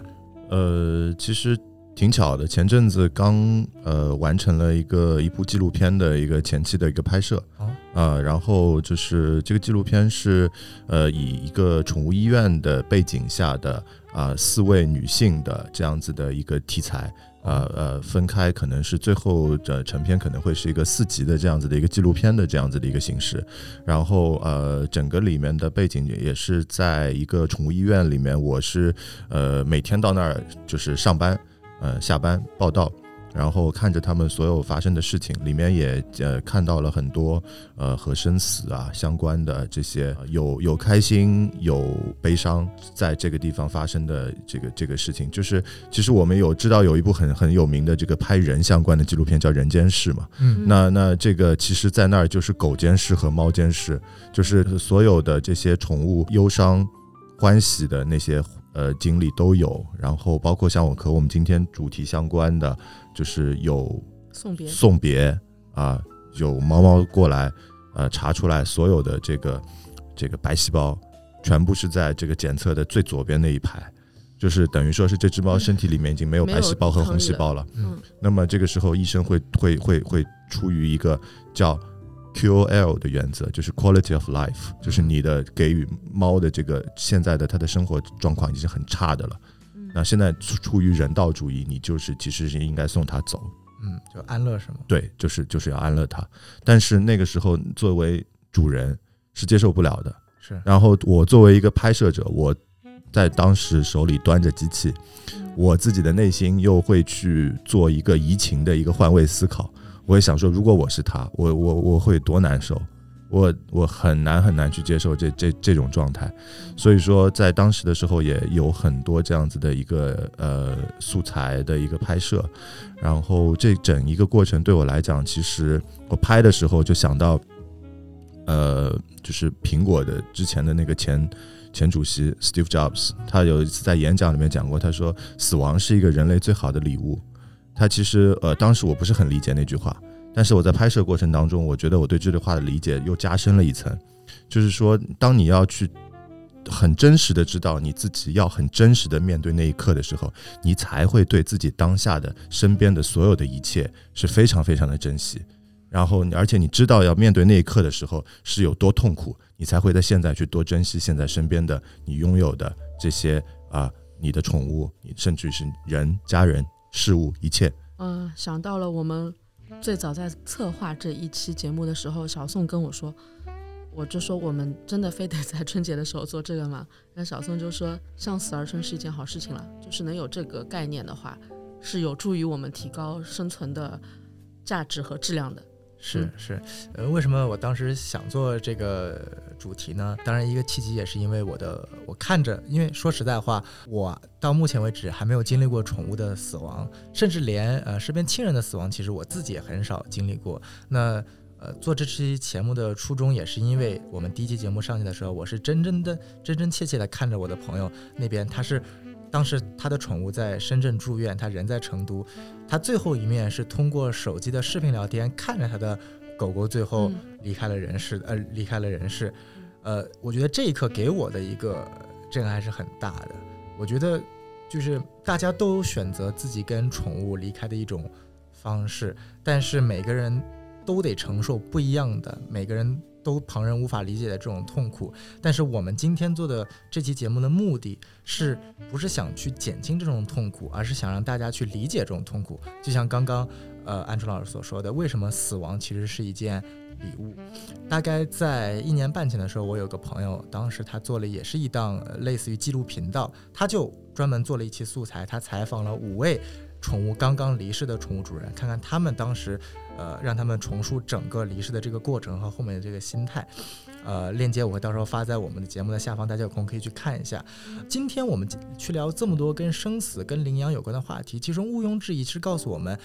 呃，其实挺巧的，前阵子刚呃完成了一个一部纪录片的一个前期的一个拍摄哦啊、然后就是这个纪录片是呃以一个宠物医院的背景下的啊、四位女性的这样子的一个题材。呃呃，分开可能是最后的成片可能会是一个四集的这样子的一个纪录片的这样子的一个形式，然后呃，整个里面的背景也是在一个宠物医院里面，我是呃每天到那儿就是上班，呃下班报道，然后看着他们所有发生的事情，里面也呃看到了很多呃和生死啊相关的这些呃有有开心有悲伤，在这个地方发生的这个这个事情，就是其实我们有知道有一部很很有名的这个拍人相关的纪录片叫《人间世》嘛，嗯。那那这个其实，在那儿就是狗监视和猫监视，就是所有的这些宠物忧伤、欢喜的那些呃经历都有，然后包括像我和我们今天主题相关的，就是有送别，送别。啊，有猫猫过来呃查出来所有的这个这个白细胞，全部是在这个检测的最左边那一排。就是等于说是这只猫身体里面已经没有白细胞和红细胞了，嗯。那么这个时候，医生会会会会出于一个叫 QOL 的原则，就是 Quality of Life，就是你的给予猫的这个现在的它的生活状况已经是很差的了。嗯那现在出出于人道主义，你就是其实是应该送它走，嗯，就安乐是吗？对，就是就是要安乐它。但是那个时候作为主人是接受不了的。是，然后我作为一个拍摄者，我在当时手里端着机器，我自己的内心又会去做一个移情的一个换位思考。我会想说，如果我是他，我我我会多难受，我我很难很难去接受这这这种状态。所以说，在当时的时候也有很多这样子的一个呃素材的一个拍摄，然后这整一个过程对我来讲，其实我拍的时候就想到，呃，就是苹果的之前的那个前前主席 Steve Jobs，他有一次在演讲里面讲过，他说死亡是一个人类最好的礼物。他其实呃，当时我不是很理解那句话，但是我在拍摄过程当中，我觉得我对这句话的理解又加深了一层，就是说，当你要去很真实的知道你自己要很真实的面对那一刻的时候，你才会对自己当下的身边的所有的一切是非常非常的珍惜。然后，而且你知道要面对那一刻的时候是有多痛苦，你才会在现在去多珍惜现在身边的你拥有的这些啊、你的宠物，你甚至是人、家人、事物，一切。嗯、想到了我们最早在策划这一期节目的时候，小宋跟我说，我就说我们真的非得在春节的时候做这个吗？那小宋就说，向死而生是一件好事情了，就是能有这个概念的话，是有助于我们提高生存的价值和质量的。嗯是是，呃，为什么我当时想做这个主题呢？当然，一个契机也是因为我的，我看着，因为说实在话，我到目前为止还没有经历过宠物的死亡，甚至连呃身边亲人的死亡，其实我自己也很少经历过。那呃，做这期节目的初衷也是因为我们第一期节目上去的时候，我是真真的、真真切切的看着我的朋友那边，他是当时他的宠物在深圳住院，他人在成都，他最后一面是通过手机的视频聊天，看着他的狗狗最后嗯离开了人世，呃，离开了人世。呃，我觉得这一刻给我的一个震撼是很大的。我觉得就是大家都有选择自己跟宠物离开的一种方式，但是每个人都得承受不一样的，每个人都旁人无法理解的这种痛苦。但是我们今天做的这期节目的目的是不是想去减轻这种痛苦，而是想让大家去理解这种痛苦？就像刚刚呃安春老师所说的，为什么死亡其实是一件礼物？大概在一年半前的时候，我有个朋友，当时他做了也是一档呃类似于纪录频道，他就专门做了一期素材，他采访了五位宠物刚刚离世的宠物主人，看看他们当时，呃，让他们重述整个离世的这个过程和后面的这个心态。呃，链接我会到时候发在我们的节目的下方，大家有空可以去看一下。今天我们去聊这么多跟生死、跟领养有关的话题，其实毋庸置疑是告诉我们，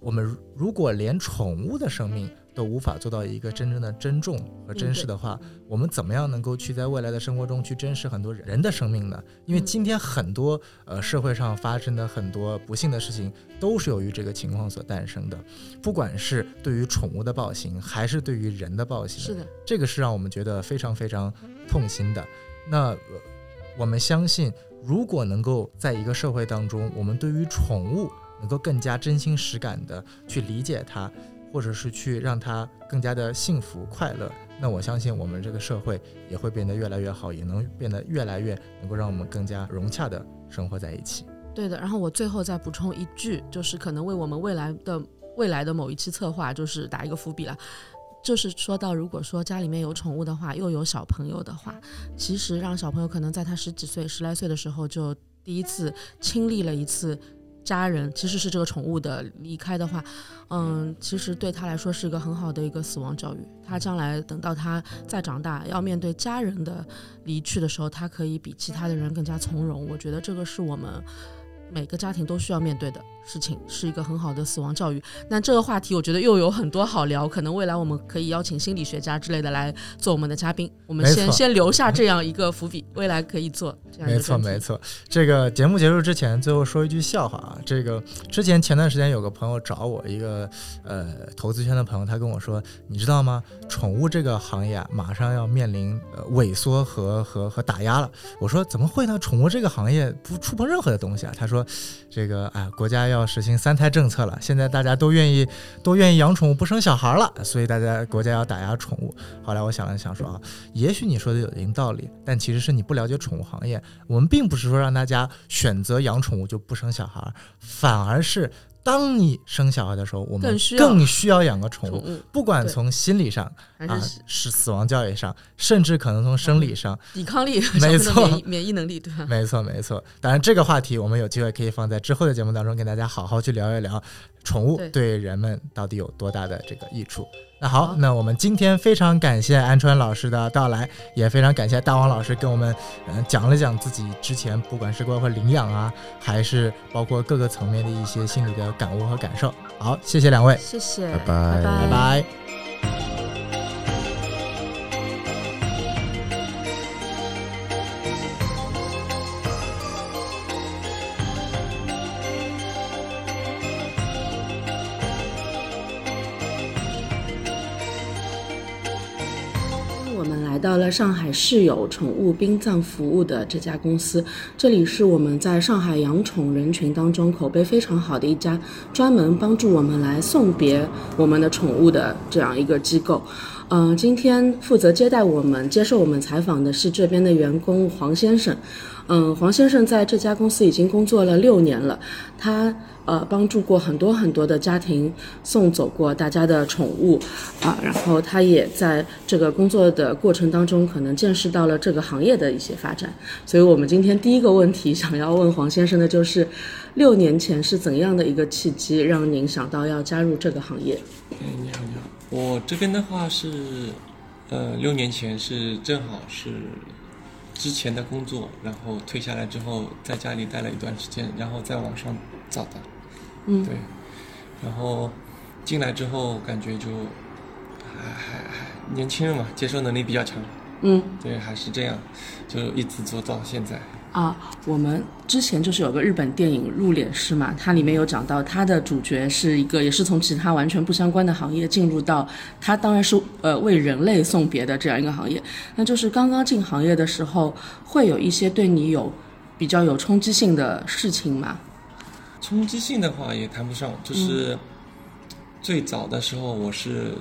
我们如果连宠物的生命都无法做到一个真正的珍重和珍视的话，我们怎么样能够去在未来的生活中去珍视很多人的生命呢？因为今天很多呃社会上发生的很多不幸的事情，都是由于这个情况所诞生的。不管是对于宠物的暴行，还是对于人的暴行，是的，这个是让我们觉得非常非常痛心的。那呃我们相信，如果能够在一个社会当中，我们对于宠物能够更加真心实感的去理解它，或者是去让他更加的幸福快乐，那我相信我们这个社会也会变得越来越好，也能变得越来越能够让我们更加融洽的生活在一起。对的。然后我最后再补充一句，就是可能为我们未来的未来的某一期策划，就是打一个伏笔了。就是说到，如果说家里面有宠物的话，又有小朋友的话，其实让小朋友可能在他十几岁、十来岁的时候就第一次亲历了一次家人，其实是这个宠物的离开的话，嗯，其实对他来说是一个很好的一个死亡教育。他将来等到他再长大，要面对家人的离去的时候，他可以比其他的人更加从容。我觉得这个是我们。每个家庭都需要面对的事情，是一个很好的死亡教育。那这个话题，我觉得又有很多好聊。可能未来我们可以邀请心理学家之类的来做我们的嘉宾。我们先先留下这样一个伏笔，未来可以做这样一没错，没。错。这个节目结束之前，最后说一句笑话啊。这个之前前段时间有个朋友找我，一个呃投资圈的朋友，他跟我说，你知道吗？宠物这个行业啊，马上要面临呃萎缩和和和打压了。我说怎么会呢？宠物这个行业不触碰任何的东西啊。他说，这个啊，国家要实行三胎政策了，现在大家都愿意都愿意养宠物，不生小孩了，所以大家国家要打压宠物。后来我想了想说啊，也许你说的有一定道理，但其实是你不了解宠物行业。我们并不是说让大家选择养宠物就不生小孩，反而是当你生小孩的时候，我们更需要养个宠物。不管从心理上啊是，死亡教育上，甚至可能从生理上，抵抗力、没错免疫免疫能力，对吧？没错没错。当然，这个话题我们有机会可以放在之后的节目当中，跟大家好好去聊一聊宠物对对人们到底有多大的这个益处。那好，那我们今天非常感谢安川老师的到来，也非常感谢大王老师跟我们嗯、呃讲了讲自己之前不管是包括领养啊，还是包括各个层面的一些心理的感悟和感受。好，谢谢两位，谢谢，拜拜拜拜。上海市有宠物殡葬服务的这家公司，这里是我们在上海养宠人群当中口碑非常好的一家，专门帮助我们来送别我们的宠物的这样一个机构。嗯、今天负责接待我们、接受我们采访的是这边的员工黄先生。嗯，黄先生在这家公司已经工作了六年了，他呃帮助过很多很多的家庭送走过大家的宠物啊，然后他也在这个工作的过程当中，可能见识到了这个行业的一些发展。所以我们今天第一个问题想要问黄先生的就是，六年前是怎样的一个契机让您想到要加入这个行业？哎，你好，你好。我这边的话是，呃，六年前是正好是之前的工作，然后退下来之后，在家里待了一段时间，然后在网上找的。嗯对。然后进来之后，感觉就还还还年轻人嘛，接受能力比较强。嗯对，还是这样，就一直做到现在。啊，我们之前就是有个日本电影《入殓师》嘛，它里面有讲到，它的主角是一个也是从其他完全不相关的行业进入到，他当然是呃为人类送别的这样一个行业。那就是刚刚进行业的时候，会有一些对你有比较有冲击性的事情吗？冲击性的话也谈不上，就是最早的时候我是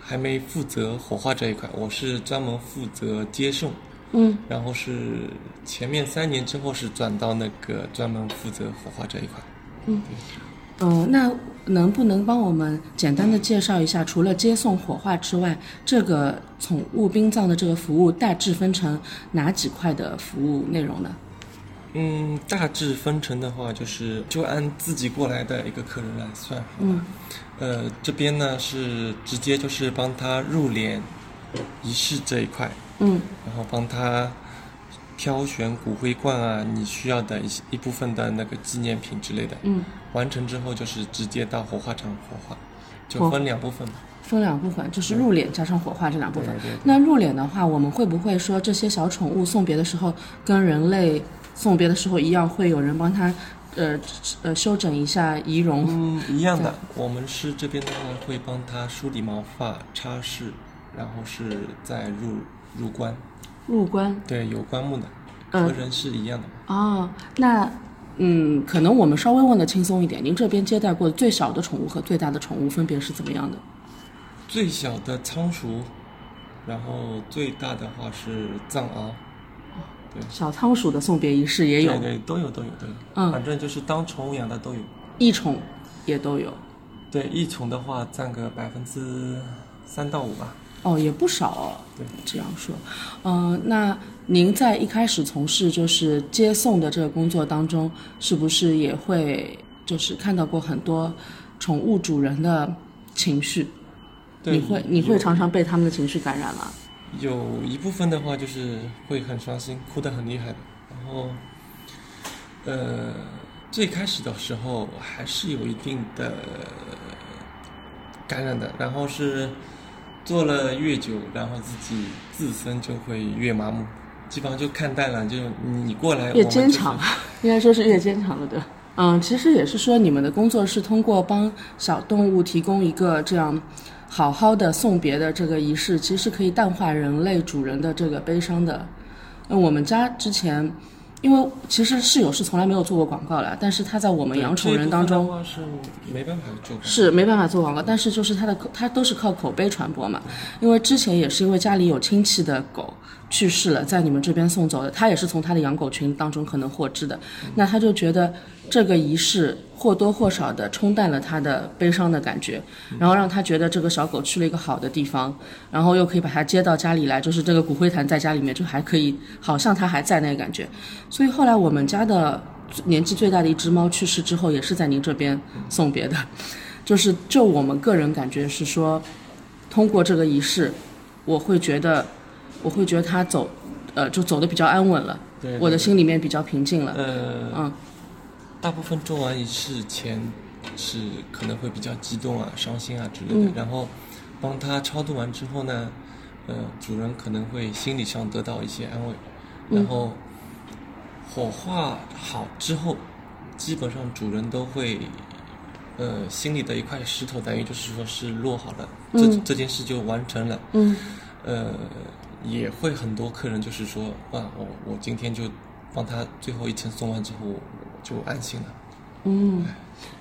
还没负责火化这一块，我是专门负责接送，嗯然后是前面三年之后是转到那个专门负责火化这一块。嗯呃，那能不能帮我们简单的介绍一下，除了接送火化之外，这个宠物殡葬的这个服务大致分成哪几块的服务内容呢？嗯，大致分成的话，就是就按自己过来的一个客人来算好了。嗯呃，这边呢是直接就是帮他入殓仪式这一块，嗯然后帮他挑选骨灰罐啊，你需要的一些一部分的那个纪念品之类的。嗯，完成之后就是直接到火化场火化，就分两部分嘛。分两部分，就是入殓加上火化这两部分。对对对那入殓的话，我们会不会说这些小宠物送别的时候，跟人类送别的时候一样，会有人帮他，呃呃修整一下仪容？嗯，一样的。我们是这边的话会帮他梳理毛发、擦拭，然后是再入入棺，入棺对，有棺木的，嗯和人是一样的。哦，那嗯，可能我们稍微问的轻松一点。您这边接待过最小的宠物和最大的宠物分别是怎么样的？最小的仓鼠，然后最大的话是藏獒，对小仓鼠的送别仪式也有对，对，都有都有都有。嗯反正就是当宠物养的都有。异宠也都有。对，异宠的话占个百分之三到五吧。哦，也不少哦。对，这样说，嗯、那您在一开始从事就是接送的这个工作当中，是不是也会就是看到过很多宠物主人的情绪？对你会你会常常被他们的情绪感染吗？有一部分的话就是会很伤心，哭得很厉害的。然后，呃，最开始的时候还是有一定的感染的，然后是做了越久，然后自己自身就会越麻木，基本上就看淡了，就你过来越坚强，应该说是越坚强了对。嗯，其实也是说，你们的工作是通过帮小动物提供一个这样好好的送别的这个仪式，其实可以淡化人类主人的这个悲伤的。那我们家之前，因为其实室友是从来没有做过广告了，但是他在我们养宠人当中是没办法做广告是没办法做广告，但是就是他的，他都是靠口碑传播嘛。因为之前也是因为家里有亲戚的狗去世了，在你们这边送走的，他也是从他的养狗群当中可能获知的，那他就觉得这个仪式或多或少的冲淡了他的悲伤的感觉，然后让他觉得这个小狗去了一个好的地方，然后又可以把它接到家里来，就是这个骨灰坛在家里面就还可以，好像它还在那个感觉。所以后来我们家的年纪最大的一只猫去世之后，也是在您这边送别的。就是就我们个人感觉是说，通过这个仪式，我会觉得，我会觉得它走，呃，就走的比较安稳了，对我的心里面比较平静了。呃，嗯，大部分做完仪式前是可能会比较激动啊、伤心啊之类的，嗯然后帮他超度完之后呢，呃，主人可能会心理上得到一些安慰，嗯然后火化好之后，基本上主人都会。呃，心里的一块石头等于就是说是落好了，这嗯这件事就完成了。嗯呃，也会很多客人就是说，啊，我我今天就帮他最后一程送完之后，我就安心了。嗯，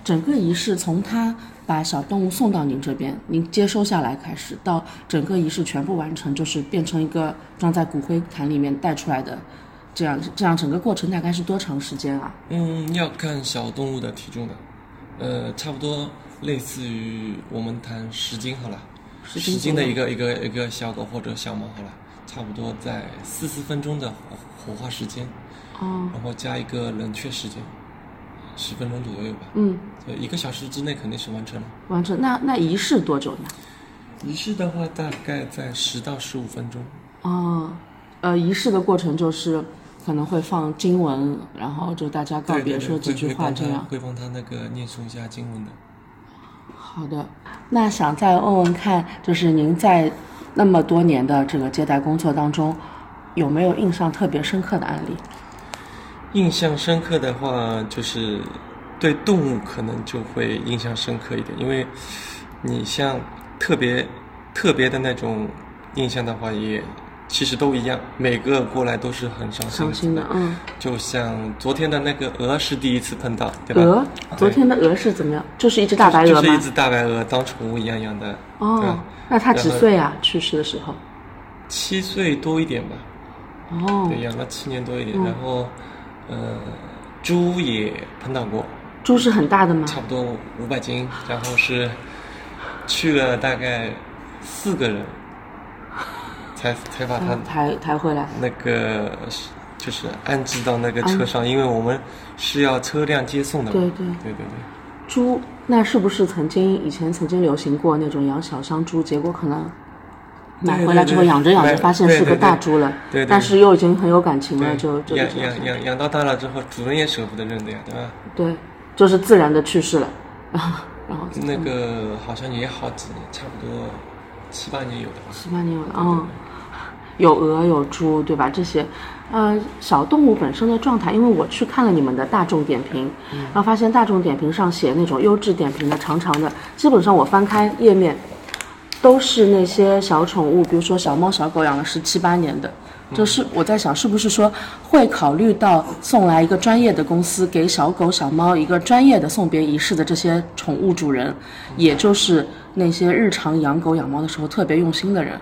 整个仪式从他把小动物送到您这边，您接收下来开始，到整个仪式全部完成，就是变成一个装在骨灰坛里面带出来的，这样这样整个过程大概是多长时间啊？嗯，要看小动物的体重的，呃，差不多类似于我们谈十斤好了，10斤十斤的一个一个一个小狗或者小猫好了，差不多在四十分钟的火火化时间，哦，然后加一个冷却时间，十分钟左右吧，嗯，所以一个小时之内肯定是完成了。完成。那那仪式多久呢？仪式的话，大概在十到十五分钟。哦，呃，仪式的过程就是可能会放经文，然后就大家告别对对对说几句话这样。会帮他那个念诵一下经文的。好的，那想再问问看，就是您在那么多年的这个接待工作当中，有没有印象特别深刻的案例？印象深刻的话，就是对动物可能就会印象深刻一点，因为你像特别特别的那种印象的话，也其实都一样，每个过来都是很伤心伤心的，嗯。就像昨天的那个鹅是第一次碰到，对吧？鹅，昨天的鹅是怎么样？就是一只大白鹅吗？就是一只大白鹅当宠物一样养的，哦，那它几岁啊？去世的时候？七岁多一点吧。哦，对，养了七年多一点，嗯然后，呃，猪也碰到过，猪是很大的吗？差不多五百斤，然后是去了大概四个人，才才把它嗯抬抬回来。那个就就是安置到那个车上，因为我们是要车辆接送的嘛。对对对对对。猪，那是不是曾经以前曾经流行过那种养小香猪？结果可能买回来之后养着养着发现是个大猪了，对对但是又已经很有感情了，就就养养养养到大了之后，主人也舍不得扔的呀，对吧？对，就是自然的去世了，然后然后那个好像也好几年，差不多七八年有的吧。七八年有的，嗯，有鹅有猪，对吧？这些，呃，小动物本身的状态，因为我去看了你们的大众点评，然后发现大众点评上写那种优质点评的长长的，基本上我翻开页面，都是那些小宠物，比如说小猫小狗养了十七八年的。就是我在想，是不是说会考虑到送来一个专业的公司，给小狗小猫一个专业的送别仪式的这些宠物主人，也就是那些日常养狗养猫的时候特别用心的人，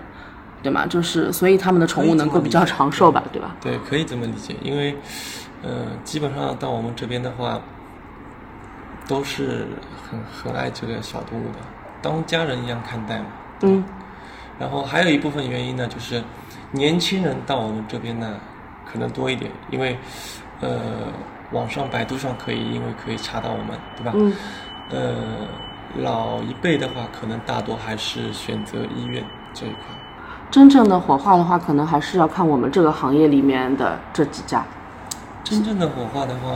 对吗？就是所以他们的宠物能够比较长寿吧，对吧？对，可以这么理解，因为，呃，基本上到我们这边的话，都是很很爱这个小动物的，当家人一样看待嘛。嗯，然后还有一部分原因呢，就是年轻人到我们这边呢，可能多一点，因为，呃，网上百度上可以，因为可以查到我们，对吧？嗯。呃，老一辈的话，可能大多还是选择医院这一块。真正的火化的话，可能还是要看我们这个行业里面的这几家。真正的火化的话，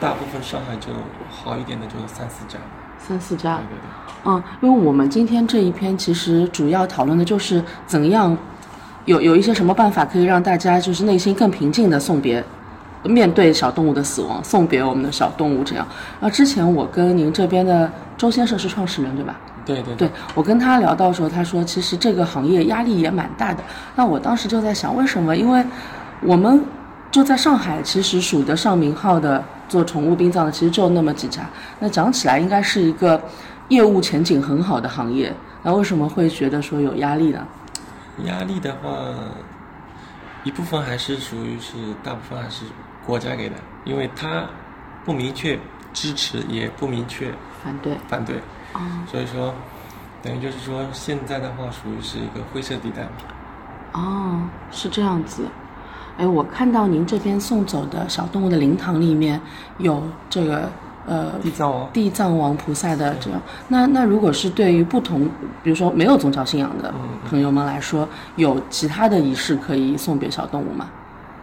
大部分上海就好一点的就三四家。三四家对，对对。嗯，因为我们今天这一篇其实主要讨论的就是怎样有有一些什么办法可以让大家就是内心更平静的送别，面对小动物的死亡，送别我们的小动物这样。然后之前我跟您这边的周先生是创始人对吧？对对对我跟他聊到的时候，他说其实这个行业压力也蛮大的。那我当时就在想，为什么？因为我们就在上海，其实数得上名号的做宠物殡葬的，其实就那么几家。那讲起来应该是一个业务前景很好的行业。那为什么会觉得说有压力呢？压力的话，一部分还是属于是大部分还是国家给的，因为它不明确支持，也不明确反对。反对，嗯所以说等于就是说现在的话属于是一个灰色地带嘛。哦，是这样子。哎，我看到您这边送走的小动物的灵堂里面有这个呃地藏王地藏王菩萨的这样。那那如果是对于不同，比如说没有宗教信仰的朋友们来说，有其他的仪式可以送别小动物吗？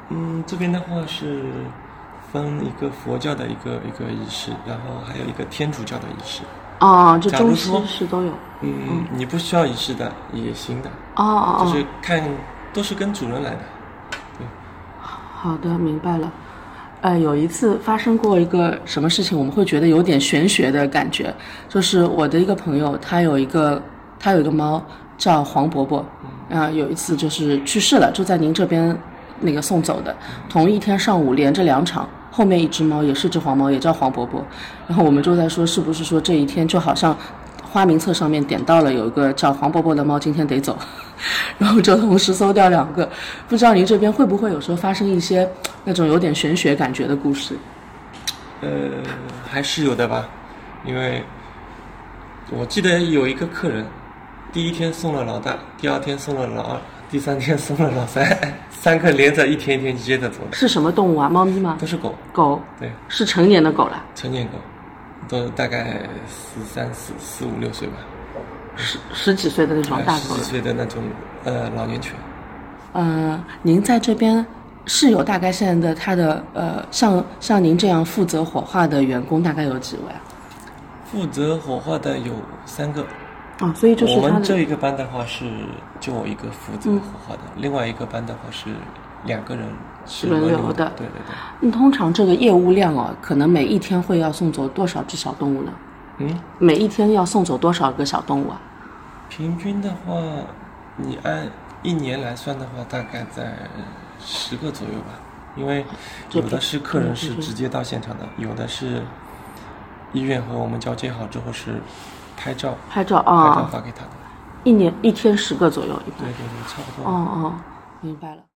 嗯，这边的话是分一个佛教的一个一个仪式，然后还有一个天主教的仪式。哦，这中西式都有。嗯，你不需要仪式的也行的，哦哦哦，就是看都是跟主人来的。好的，明白了。呃，有一次发生过一个什么事情，我们会觉得有点玄学的感觉，就是我的一个朋友，他有一个他有一个猫叫黄伯伯，啊、有一次就是去世了，就在您这边那个送走的，同一天上午连着两场。后面一只猫也是只黄猫，也叫黄伯伯，然后我们就在说，是不是说这一天就好像花名册上面点到了有一个叫黄伯伯的猫今天得走，然后就同时搜掉两个，不知道您这边会不会有时候发生一些那种有点玄学感觉的故事？呃，还是有的吧，因为我记得有一个客人，第一天送了老大，第二天送了老二，第三天送了老三，三个连着一天一天接着走，是什么动物啊？猫咪吗？都是狗，狗。对，是成年的狗了，成年狗，都大概十三四四五六岁吧，十十几岁的那种大狗十几。岁的那种呃老年犬。呃，您在这边是有大概现在的他的呃，像像您这样负责火化的员工大概有几位啊？负责火化的有三个，啊，所以就是我们这一个班的话是就我一个负责火化的，另外一个班的话是两个人是轮流流的对对对。那，通常这个业务量哦，可能每一天会要送走多少只小动物呢？嗯，每一天要送走多少个小动物啊？平均的话，你按一年来算的话，大概在十个左右吧。因为有的是客人是直接到现场的，有的是医院和我们交接好之后是拍照，拍照啊拍照啊，发给他的。一年一天十个左右，一般对。对对，差不多。哦哦，明白了。